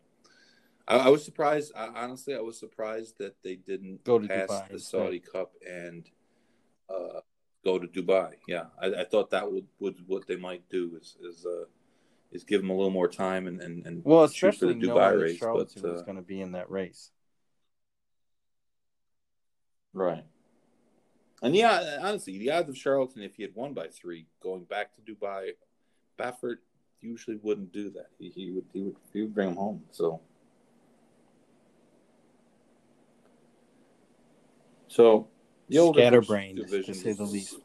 I, I was surprised. I, honestly, I was surprised that they didn't Go to pass Dubai the. Saudi Cup and uh, go to Dubai. Yeah, I, I thought that would, would what they might do is is uh, is give them a little more time and and, and Well, shoot for especially the Dubai race. But was uh, going to be in that race. right. And yeah, honestly, the odds of Charlton, if he had won by three, going back to Dubai, Baffert usually wouldn't do that. He, he would he would he would bring him home. So, so the older Scatterbrained, to say the least.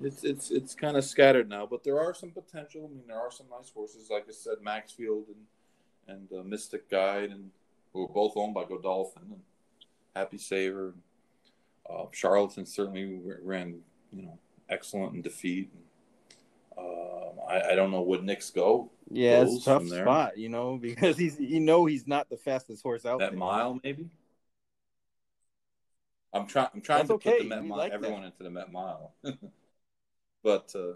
It's it's it's kind of scattered now, but there are some potential. I mean, there are some nice horses, like I said, Maxfield and and uh, Mystic Guide, and who are both owned by Godolphin and Happy Saver. Uh, Charlatan certainly ran, you know, excellent in defeat. Um, I, I don't know would Knicks go Yeah, it's a tough spot, you know, because he's you know he's not the fastest horse out that there. mile maybe. I'm trying. I'm trying That's to put the Met Mile, like everyone that. into the Met Mile, but uh,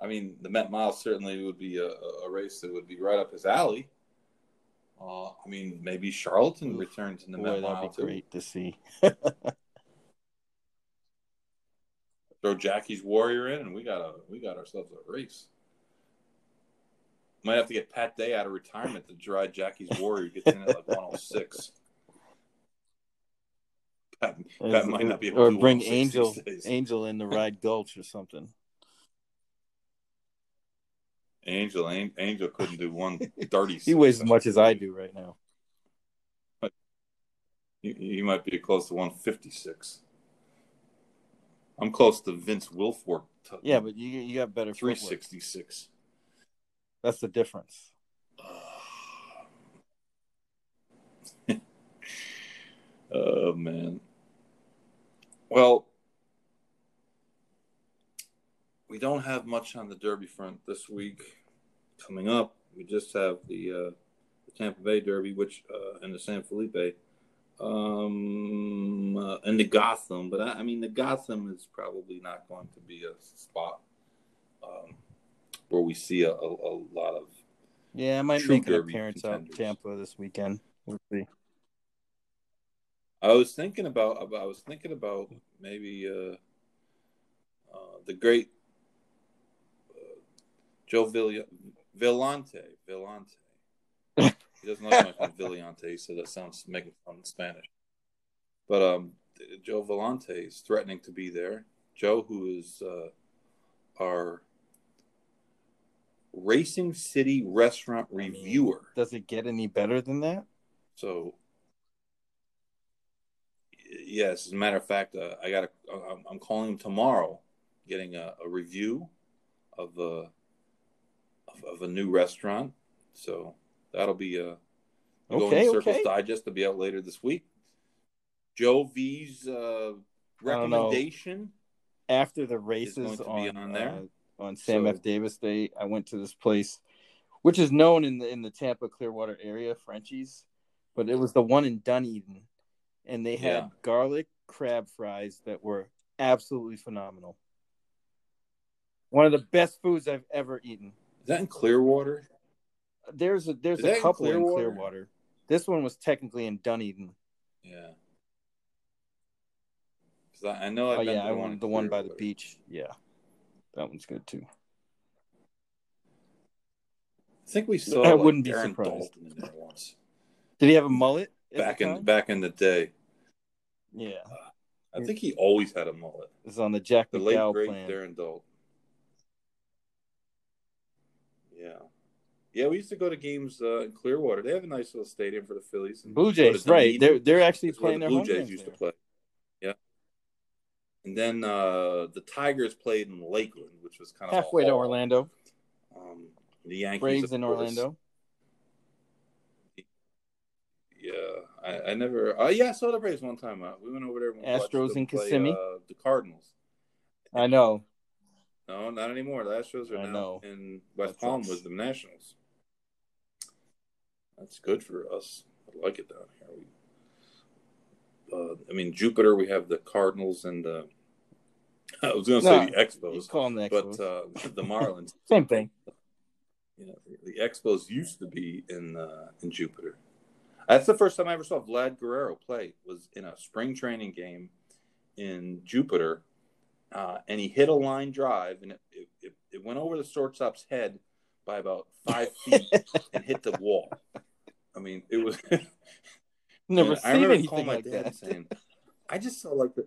I mean, the Met Mile certainly would be a, a race that would be right up his alley. Uh, I mean, maybe Charlton Oof. returns in the Boy, Met that'd Mile be too. great to see. Throw Jackie's Warrior in, and we got a we got ourselves a race. Might have to get Pat Day out of retirement to drive Jackie's Warrior. Gets in at like 106. Pat might not be able or to bring Angel. Angel in the ride Gulch or something. Angel An- Angel couldn't do one thirty. He weighs as much as I do right now. He, he might be close to one fifty six. I'm close to Vince Wilfork. Yeah, but you you got better 366. footwork. That's the difference. oh man. Well, we don't have much on the Derby front this week. Coming up, we just have the, uh, the Tampa Bay Derby, which uh, and the San Felipe, um, uh, and the Gotham. But I, I mean, the Gotham is probably not going to be a spot um, where we see a, a, a lot of Yeah, I might make an appearance out in. Tampa this weekend. We'll see. I was thinking about, I was thinking about maybe uh, uh, the great uh, Joe Vill- Villante. Villante. he doesn't like my friend Villante, so that sounds making fun in Spanish. But um, Joe Villante is threatening to be there. Joe, who is uh, our Racing City restaurant mean, reviewer. Does it get any better than that? So, yes, as a matter of fact, uh, I got. I'm, I'm calling him tomorrow, getting a, a review of a of, of a new restaurant. So that'll be uh, going Okay, to Circles okay. Digest to be out later this week. Joe V's uh, recommendation. After the races on on there. uh, on Sam So- F. Davis Day, I went to this place, which is known in the in the Tampa Clearwater area, Frenchy's, but it was the one in Dunedin, and they had Yeah. garlic crab fries that were absolutely phenomenal. One of the best foods I've ever eaten. Is that in Clearwater? There's a there's a couple in Clearwater? Clearwater. This one was technically in Dunedin. Yeah. 'Cause I, I know I've oh yeah, I the one, the one by the beach. Yeah, that one's good too. I think we saw I like, wouldn't be Aaron surprised. Daulton in there once. Did he have a mullet back in back in the day. Yeah, I think he always had a mullet. it's on the Jack The late McDowell great plan. Darren Daulton. Yeah, yeah. We used to go to games uh, in Clearwater. They have a nice little stadium for the Phillies. and Blue go to Jays, right? They're they're actually It's where playing the their Blue home Jays games used to play. Yeah. And then uh, the Tigers played in Lakeland, which was kind of halfway to. Orlando. Um, the Yankees, Braves in course. Orlando. Yeah, I, I never. Uh, yeah, I saw the Braves one time. Uh, we went over there. And Astros in play, Kissimmee? Uh, the Cardinals. I know. No, not anymore. The Astros are I now know. in West That Palm with the Nationals. That's good for us. I like it down here. We, uh, I mean, Jupiter. We have the Cardinals and the I was going to say No, the You Expos, call them the but uh, the Marlins. Same thing. You know, the Expos used to be in uh, in Jupiter. That's the first time I ever saw Vlad Guerrero play. Was in a spring training game in Jupiter, uh, and he hit a line drive, and it, it, it, went over the shortstop's head by about five feet and hit the wall. I mean, it was. Never And I seen remember anything calling my like dad that. saying, "I just saw like the,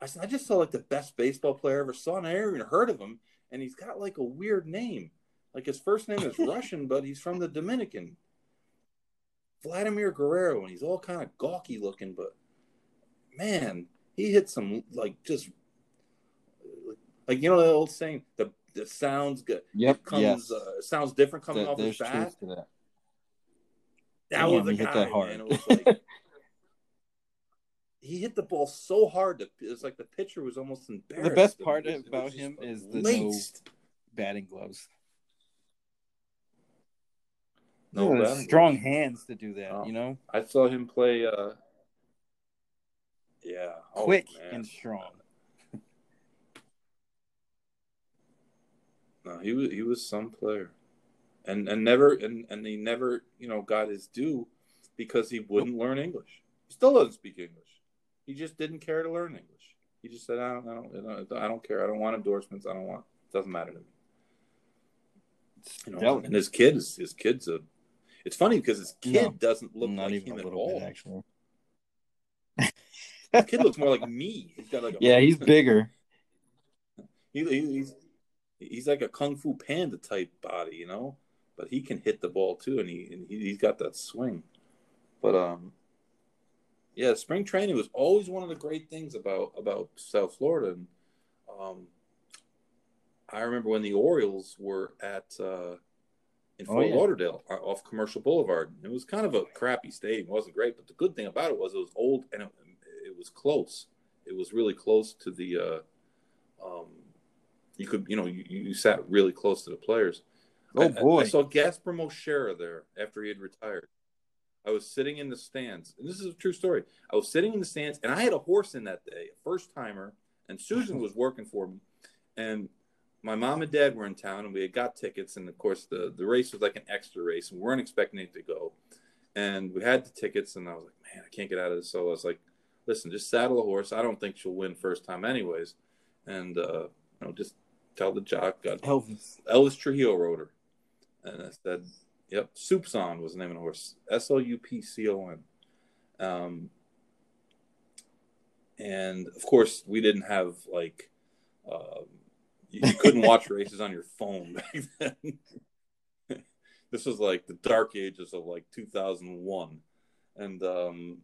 I said I just saw like the best baseball player I ever saw, and I never even heard of him. And he's got like a weird name. Like his first name is Russian, but he's from the Dominican. Vladimir Guerrero, and he's all kind of gawky looking, but man, he hit some like just like you know the old saying, the the sounds good. Yep. Comes yes. uh, sounds different coming There- off his bat. that. That was the he hit guy, that hard. man. It was like he hit the ball so hard that it's like the pitcher was almost embarrassed. The best part it was- it about him is the no- Batting gloves. No, Yeah, strong hands to do that. Oh. You know, I saw him play. uh Yeah, oh, quick man. and strong. No, he was he was some player, and and never and and he never you know got his due because he wouldn't learn English. He still doesn't speak English. He just didn't care to learn English. He just said, I don't, I don't, I don't care. I don't want endorsements. I don't want. It doesn't matter to me. You know, and his kid is his kid's a. It's funny because his kid No, doesn't look Not like even him a at all. bit, actually. His kid looks more like me. He's got like a Yeah, he's bigger. He, he- he's he's like a kung fu panda type body, you know. But he can hit the ball too, and he and he, he's got that swing. But um, yeah, spring training was always one of the great things about about South Florida. And um, I remember when the Orioles were at uh, in Oh, Fort yeah. Lauderdale uh, off Commercial Boulevard. It was kind of a crappy stadium; it wasn't great. But the good thing about it was it was old and it, it was close. It was really close to the. Uh, um, you could, you know, you, you sat really close to the players. Oh I- I- boy. I, saw Gasper Moschera there after he had retired. I was sitting in the stands, and this is a true story. I was sitting in the stands, and I had a horse in that day, a first timer, and Susan was working for me. And my mom and dad were in town, and we had got tickets. And of course, the, the race was like an extra race, and we weren't expecting it to go. And we had the tickets, and I was like, man, I can't get out of this. So I was like, listen, just saddle a horse. I don't think she'll win first time, anyways. And, uh, you know, just tell the jock, got Elvis. Elvis Trujillo rode her. And I said, yep, Soupcon was the name of the horse. S O U P C O N. Um, and of course, we didn't have like, um, you, couldn't watch races on your phone back then. this was like the dark ages of like 2001. And um,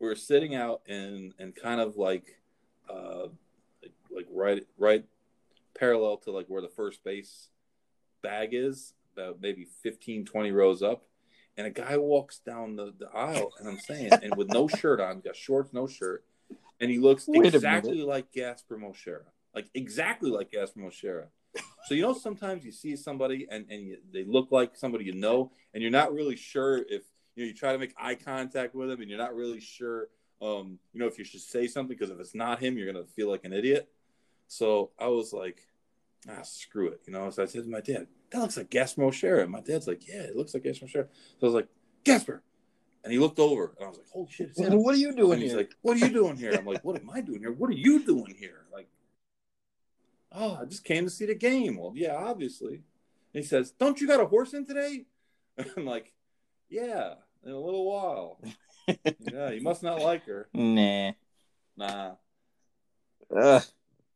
we were sitting out in, and kind of like, uh, like, like right, right parallel to like where the first base bag is, about maybe 15, 20 rows up. And a guy walks down the, the aisle, and I'm saying, and with no shirt on, got shorts, no shirt, and he looks Wait exactly like Gasper Moschera, like exactly like Gasper Moschera. So you know, sometimes you see somebody and and you, they look like somebody you know, and you're not really sure if you know you try to make eye contact with them, and you're not really sure, um, you know, if you should say something because if it's not him, you're gonna feel like an idiot. So I was like, ah, screw it. You know, so I said to my dad, that looks like O'Shara. And my dad's like, yeah, it looks like Gasper O'Shara. So I was like, Gasper. And he looked over and I was like, holy shit. It's. What are you doing And he's here? like, what are you doing here? I'm like, what am I doing here? What are you doing here? Like, oh, I just came to see the game. Well, yeah, obviously. And he says, don't you got a horse in today? I'm like, yeah, in a little while. yeah, you must not like her. nah. Nah. Ugh.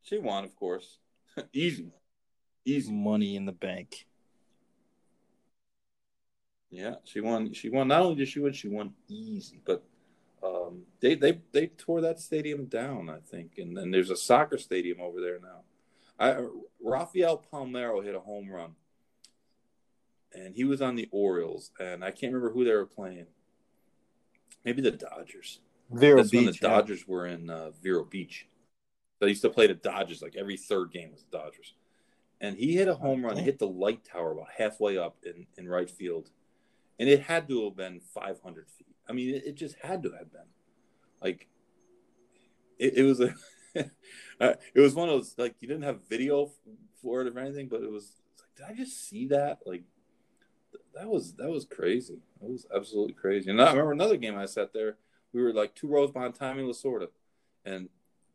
She won, of course. Easy. Easy. Money in the bank. Yeah, she won. She won. Not only did she win, she won easy. But um, they they they tore that stadium down, I think, and then there's a soccer stadium over there now. I Rafael Palmeiro hit a home run, and he was on the Orioles, and I can't remember who they were playing. Maybe the Dodgers. Vero That's when the Beach. yeah. Dodgers were in uh, Vero Beach. They used to play the Dodgers like every third game was the Dodgers. And he hit a home run, hit the light tower about halfway up in, in right field. And it had to have been 500 feet. I mean, it, it just had to have been. Like, it, it was a uh, it was one of those like you didn't have video for it or anything, but it was like, did I just see that? Like that was that was crazy. That was absolutely crazy. And I remember another game I sat there. We were like two rows behind Tommy Lasorda, and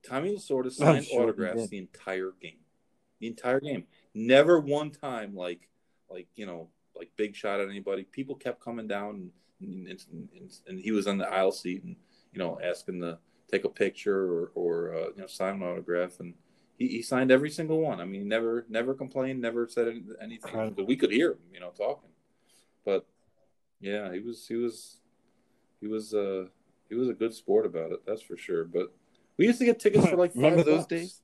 Tommy Lasorda signed sure autographs the entire game. The entire game. Never one time like like you know like big shot at anybody. People kept coming down, and, and, and, and he was on the aisle seat, and you know asking to take a picture or or uh, you know sign an autograph, and he, he signed every single one. I mean, never never complained, never said anything. But we could hear him, you know, talking. But yeah, he was he was he was uh he was a good sport about it. That's for sure. But we used to get tickets for like five Remember those bucks, days?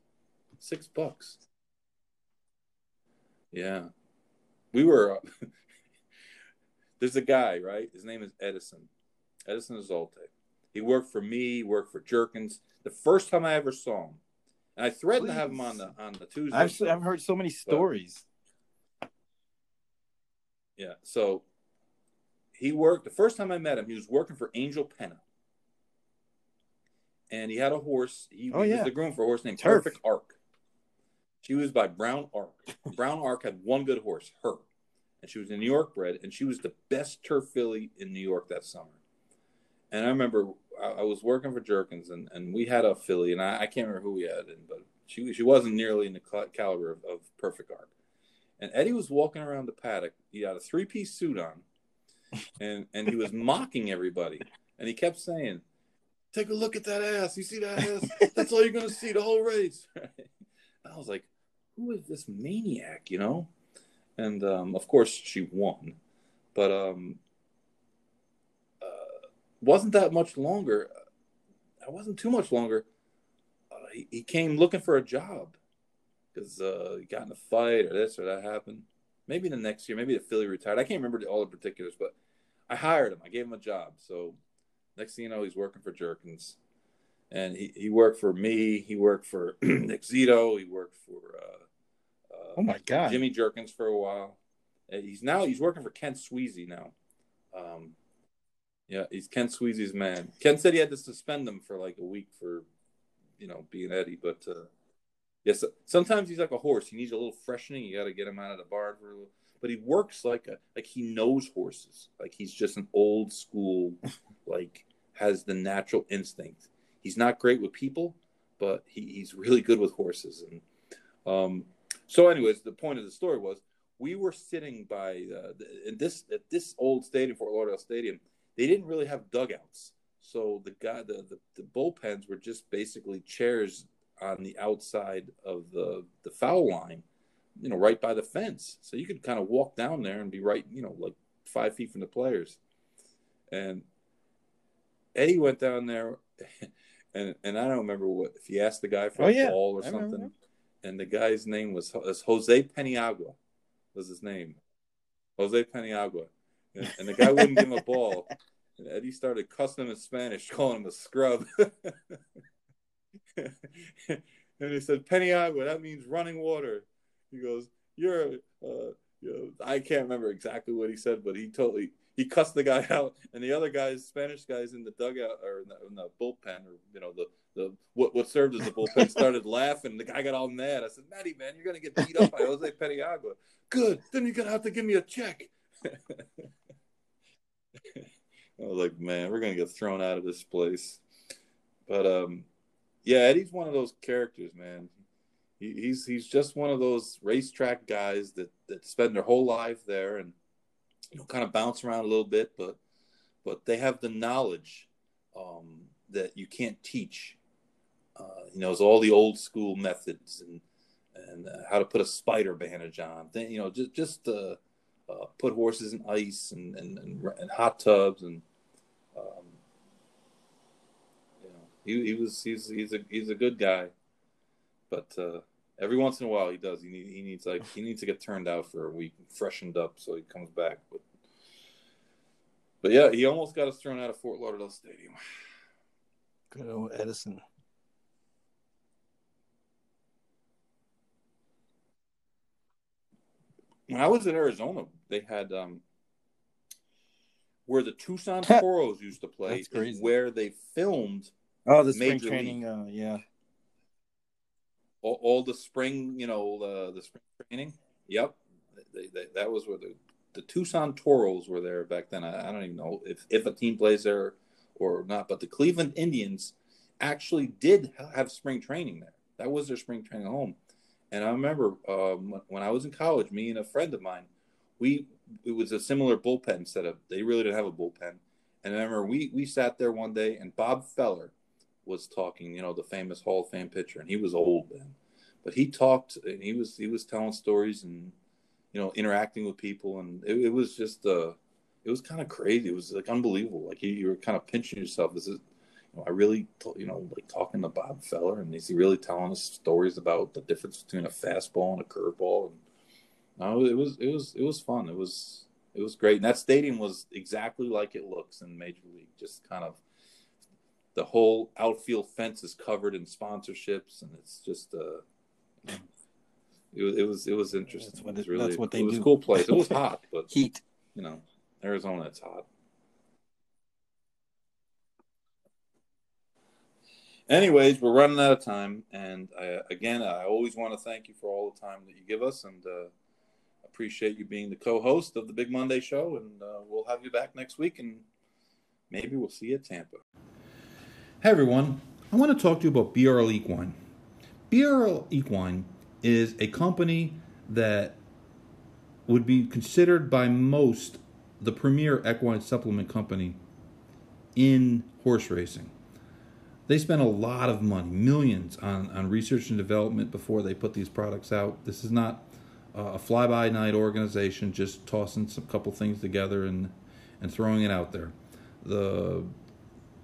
six bucks. Yeah, we were. Uh, there's a guy, right? His name is Edison. Edison Azalte. He worked for me. He worked for Jerkens. The first time I ever saw him, and I threatened to have him on the on the Tuesday. I've show. I've heard so many stories. Yeah. So he worked the first time I met him, he was working for Angel Penna. And he had a horse. He, Oh, he yeah. was the groom for a horse named Turf. Perfect Arc. She was by Brown Arc. Brown Arc had one good horse, her. And she was a New York bred, and she was the best turf filly in New York that summer. And I remember I, I was working for Jerkens, and, and we had a filly, and I, I can't remember who we had, and, but she she wasn't nearly in the cal- caliber of, of Perfect Arc. And Eddie was walking around the paddock. He had a three piece suit on, and and he was mocking everybody. And he kept saying, "Take a look at that ass. You see that ass? That's all you're gonna see the whole race." I was like, "Who is this maniac?" You know. And um, of course, she won, but um, wasn't that much longer. It wasn't too much longer. Uh, he, he came looking for a job because uh, he got in a fight or this or that happened. Maybe the next year, maybe the filly retired. I can't remember all the particulars, but I hired him. I gave him a job. So next thing you know, he's working for Jerkens, and he, he worked for me. He worked for Nick Zito. He worked for uh, uh, Oh my god! Jimmy Jerkens for a while. Uh, He's now he's working for Kent Sweezey now. Um, yeah, he's Ken Sweezey's man. Ken said he had to suspend him for like a week for, you know, being Eddie. But uh, yes, sometimes he's like a horse. He needs a little freshening. You got to get him out of the barn for a little. But he works like a like he knows horses. Like he's just an old school, like has the natural instinct. He's not great with people, but he, he's really good with horses. And um, so, anyways, the point of the story was we were sitting by uh, in this at this old stadium, Fort Lauderdale Stadium. They didn't really have dugouts, so the guy the, the the bullpens were just basically chairs on the outside of the the foul line, you know, right by the fence. So you could kind of walk down there and be right, you know, like five feet from the players. And Eddie went down there, and and I don't remember what if he asked the guy for Oh, a yeah. ball or I remember something, and the guy's name was, was Jose Paniagua, was his name, Jose Paniagua, and, the guy wouldn't give him a ball, and Eddie started cussing him in Spanish, calling him a scrub. and he said, Paniagua, that means running water. He goes, You're, uh, you know, I can't remember exactly what he said, but he totally he cussed the guy out, and the other guys, Spanish guys in the dugout or in the, in the bullpen, or you know, the the what what served as the bullpen, started laughing. The guy got all mad. I said, Matty, man, you're gonna get beat up by Jose Paniagua. Good, then you're gonna have to give me a check. I was like, man, we're gonna get thrown out of this place. But um, yeah, Eddie's one of those characters, man. He, he's he's just one of those racetrack guys that that spend their whole life there and you know kind of bounce around a little bit, but but they have the knowledge um, that you can't teach. Uh, you know, it's all the old school methods and and uh, how to put a spider bandage on. Then you know, just just uh, uh, put horses in ice and and, and, and hot tubs and um, you know, he, he was he's he's a he's a good guy, but uh, every once in a while he does he need, he needs like he needs to get turned out for a week, freshened up, so he comes back. But but yeah, he almost got us thrown out of Fort Lauderdale Stadium. Good old Edison. When I was in Arizona, they had um, where the Tucson Toros used to play where they filmed Oh, the spring Major training. Uh, yeah. all, all the spring, you know, the the spring training. Yep, they, they, that was where the the Tucson Toros were there back then. I, I don't even know if if a team plays there or not, but the Cleveland Indians actually did have spring training there. That was their spring training home. And I remember um, when I was in college, me and a friend of mine, we it was a similar bullpen setup. They really didn't have a bullpen. And I remember we we sat there one day, and Bob Feller was talking. You know, the famous Hall of Fame pitcher, and he was old then, but he talked and he was he was telling stories and you know interacting with people, and it, it was just uh, it was kind of crazy. It was like unbelievable. Like you, you were kind of pinching yourself. Is you know, I really, you know, like talking to Bob Feller, and is he really telling us stories about the difference between a fastball and a curveball? And no, it was, it was, it was fun. It was, it was great. And that stadium was exactly like it looks in Major League. Just kind of the whole outfield fence is covered in sponsorships, and it's just, uh, it was, it was, it was interesting. That's what it really, that's what they it was do. a cool place. It was hot, but Heat. you know, Arizona, it's hot. Anyways, we're running out of time, and I, again, I always want to thank you for all the time that you give us, and uh, appreciate you being the co-host of the Big Monday Show. And uh, we'll have you back next week, and maybe we'll see you at Tampa. Hey everyone, I want to talk to you about BRL Equine. BRL Equine is a company that would be considered by most the premier equine supplement company in horse racing. They spend a lot of money, millions, on, on research and development before they put these products out. This is not a fly by night organization just tossing some couple things together and, and throwing it out there. The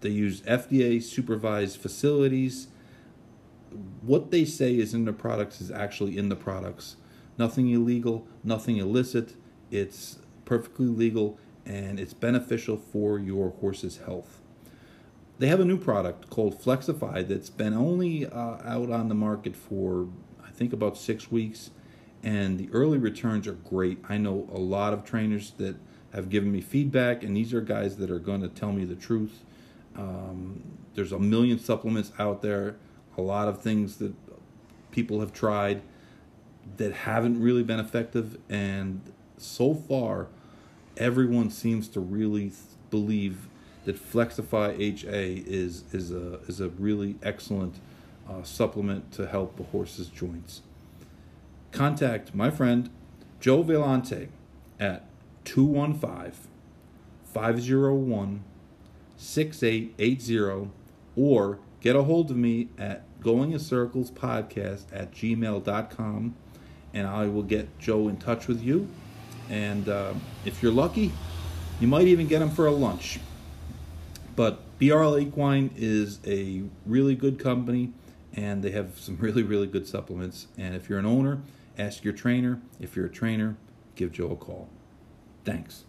they use FDA supervised facilities. What they say is in the products is actually in the products. Nothing illegal, nothing illicit. It's perfectly legal and it's beneficial for your horse's health. They have a new product called Flexify that's been only uh, out on the market for, I think, about six weeks, and the early returns are great. I know a lot of trainers that have given me feedback, and these are guys that are going to tell me the truth. Um, there's a million supplements out there, a lot of things that people have tried that haven't really been effective, and so far, everyone seems to really believe that Flexify HA is is a is a really excellent uh, supplement to help the horse's joints. Contact my friend Joe Velante at 215 501 6880 or get a hold of me at going in circles podcast at gmail.com and I will get Joe in touch with you. And uh, if you're lucky, you might even get him for a lunch. But BRL Equine is a really good company and they have some really, really good supplements. And if you're an owner, ask your trainer. If you're a trainer, give Joe a call. Thanks.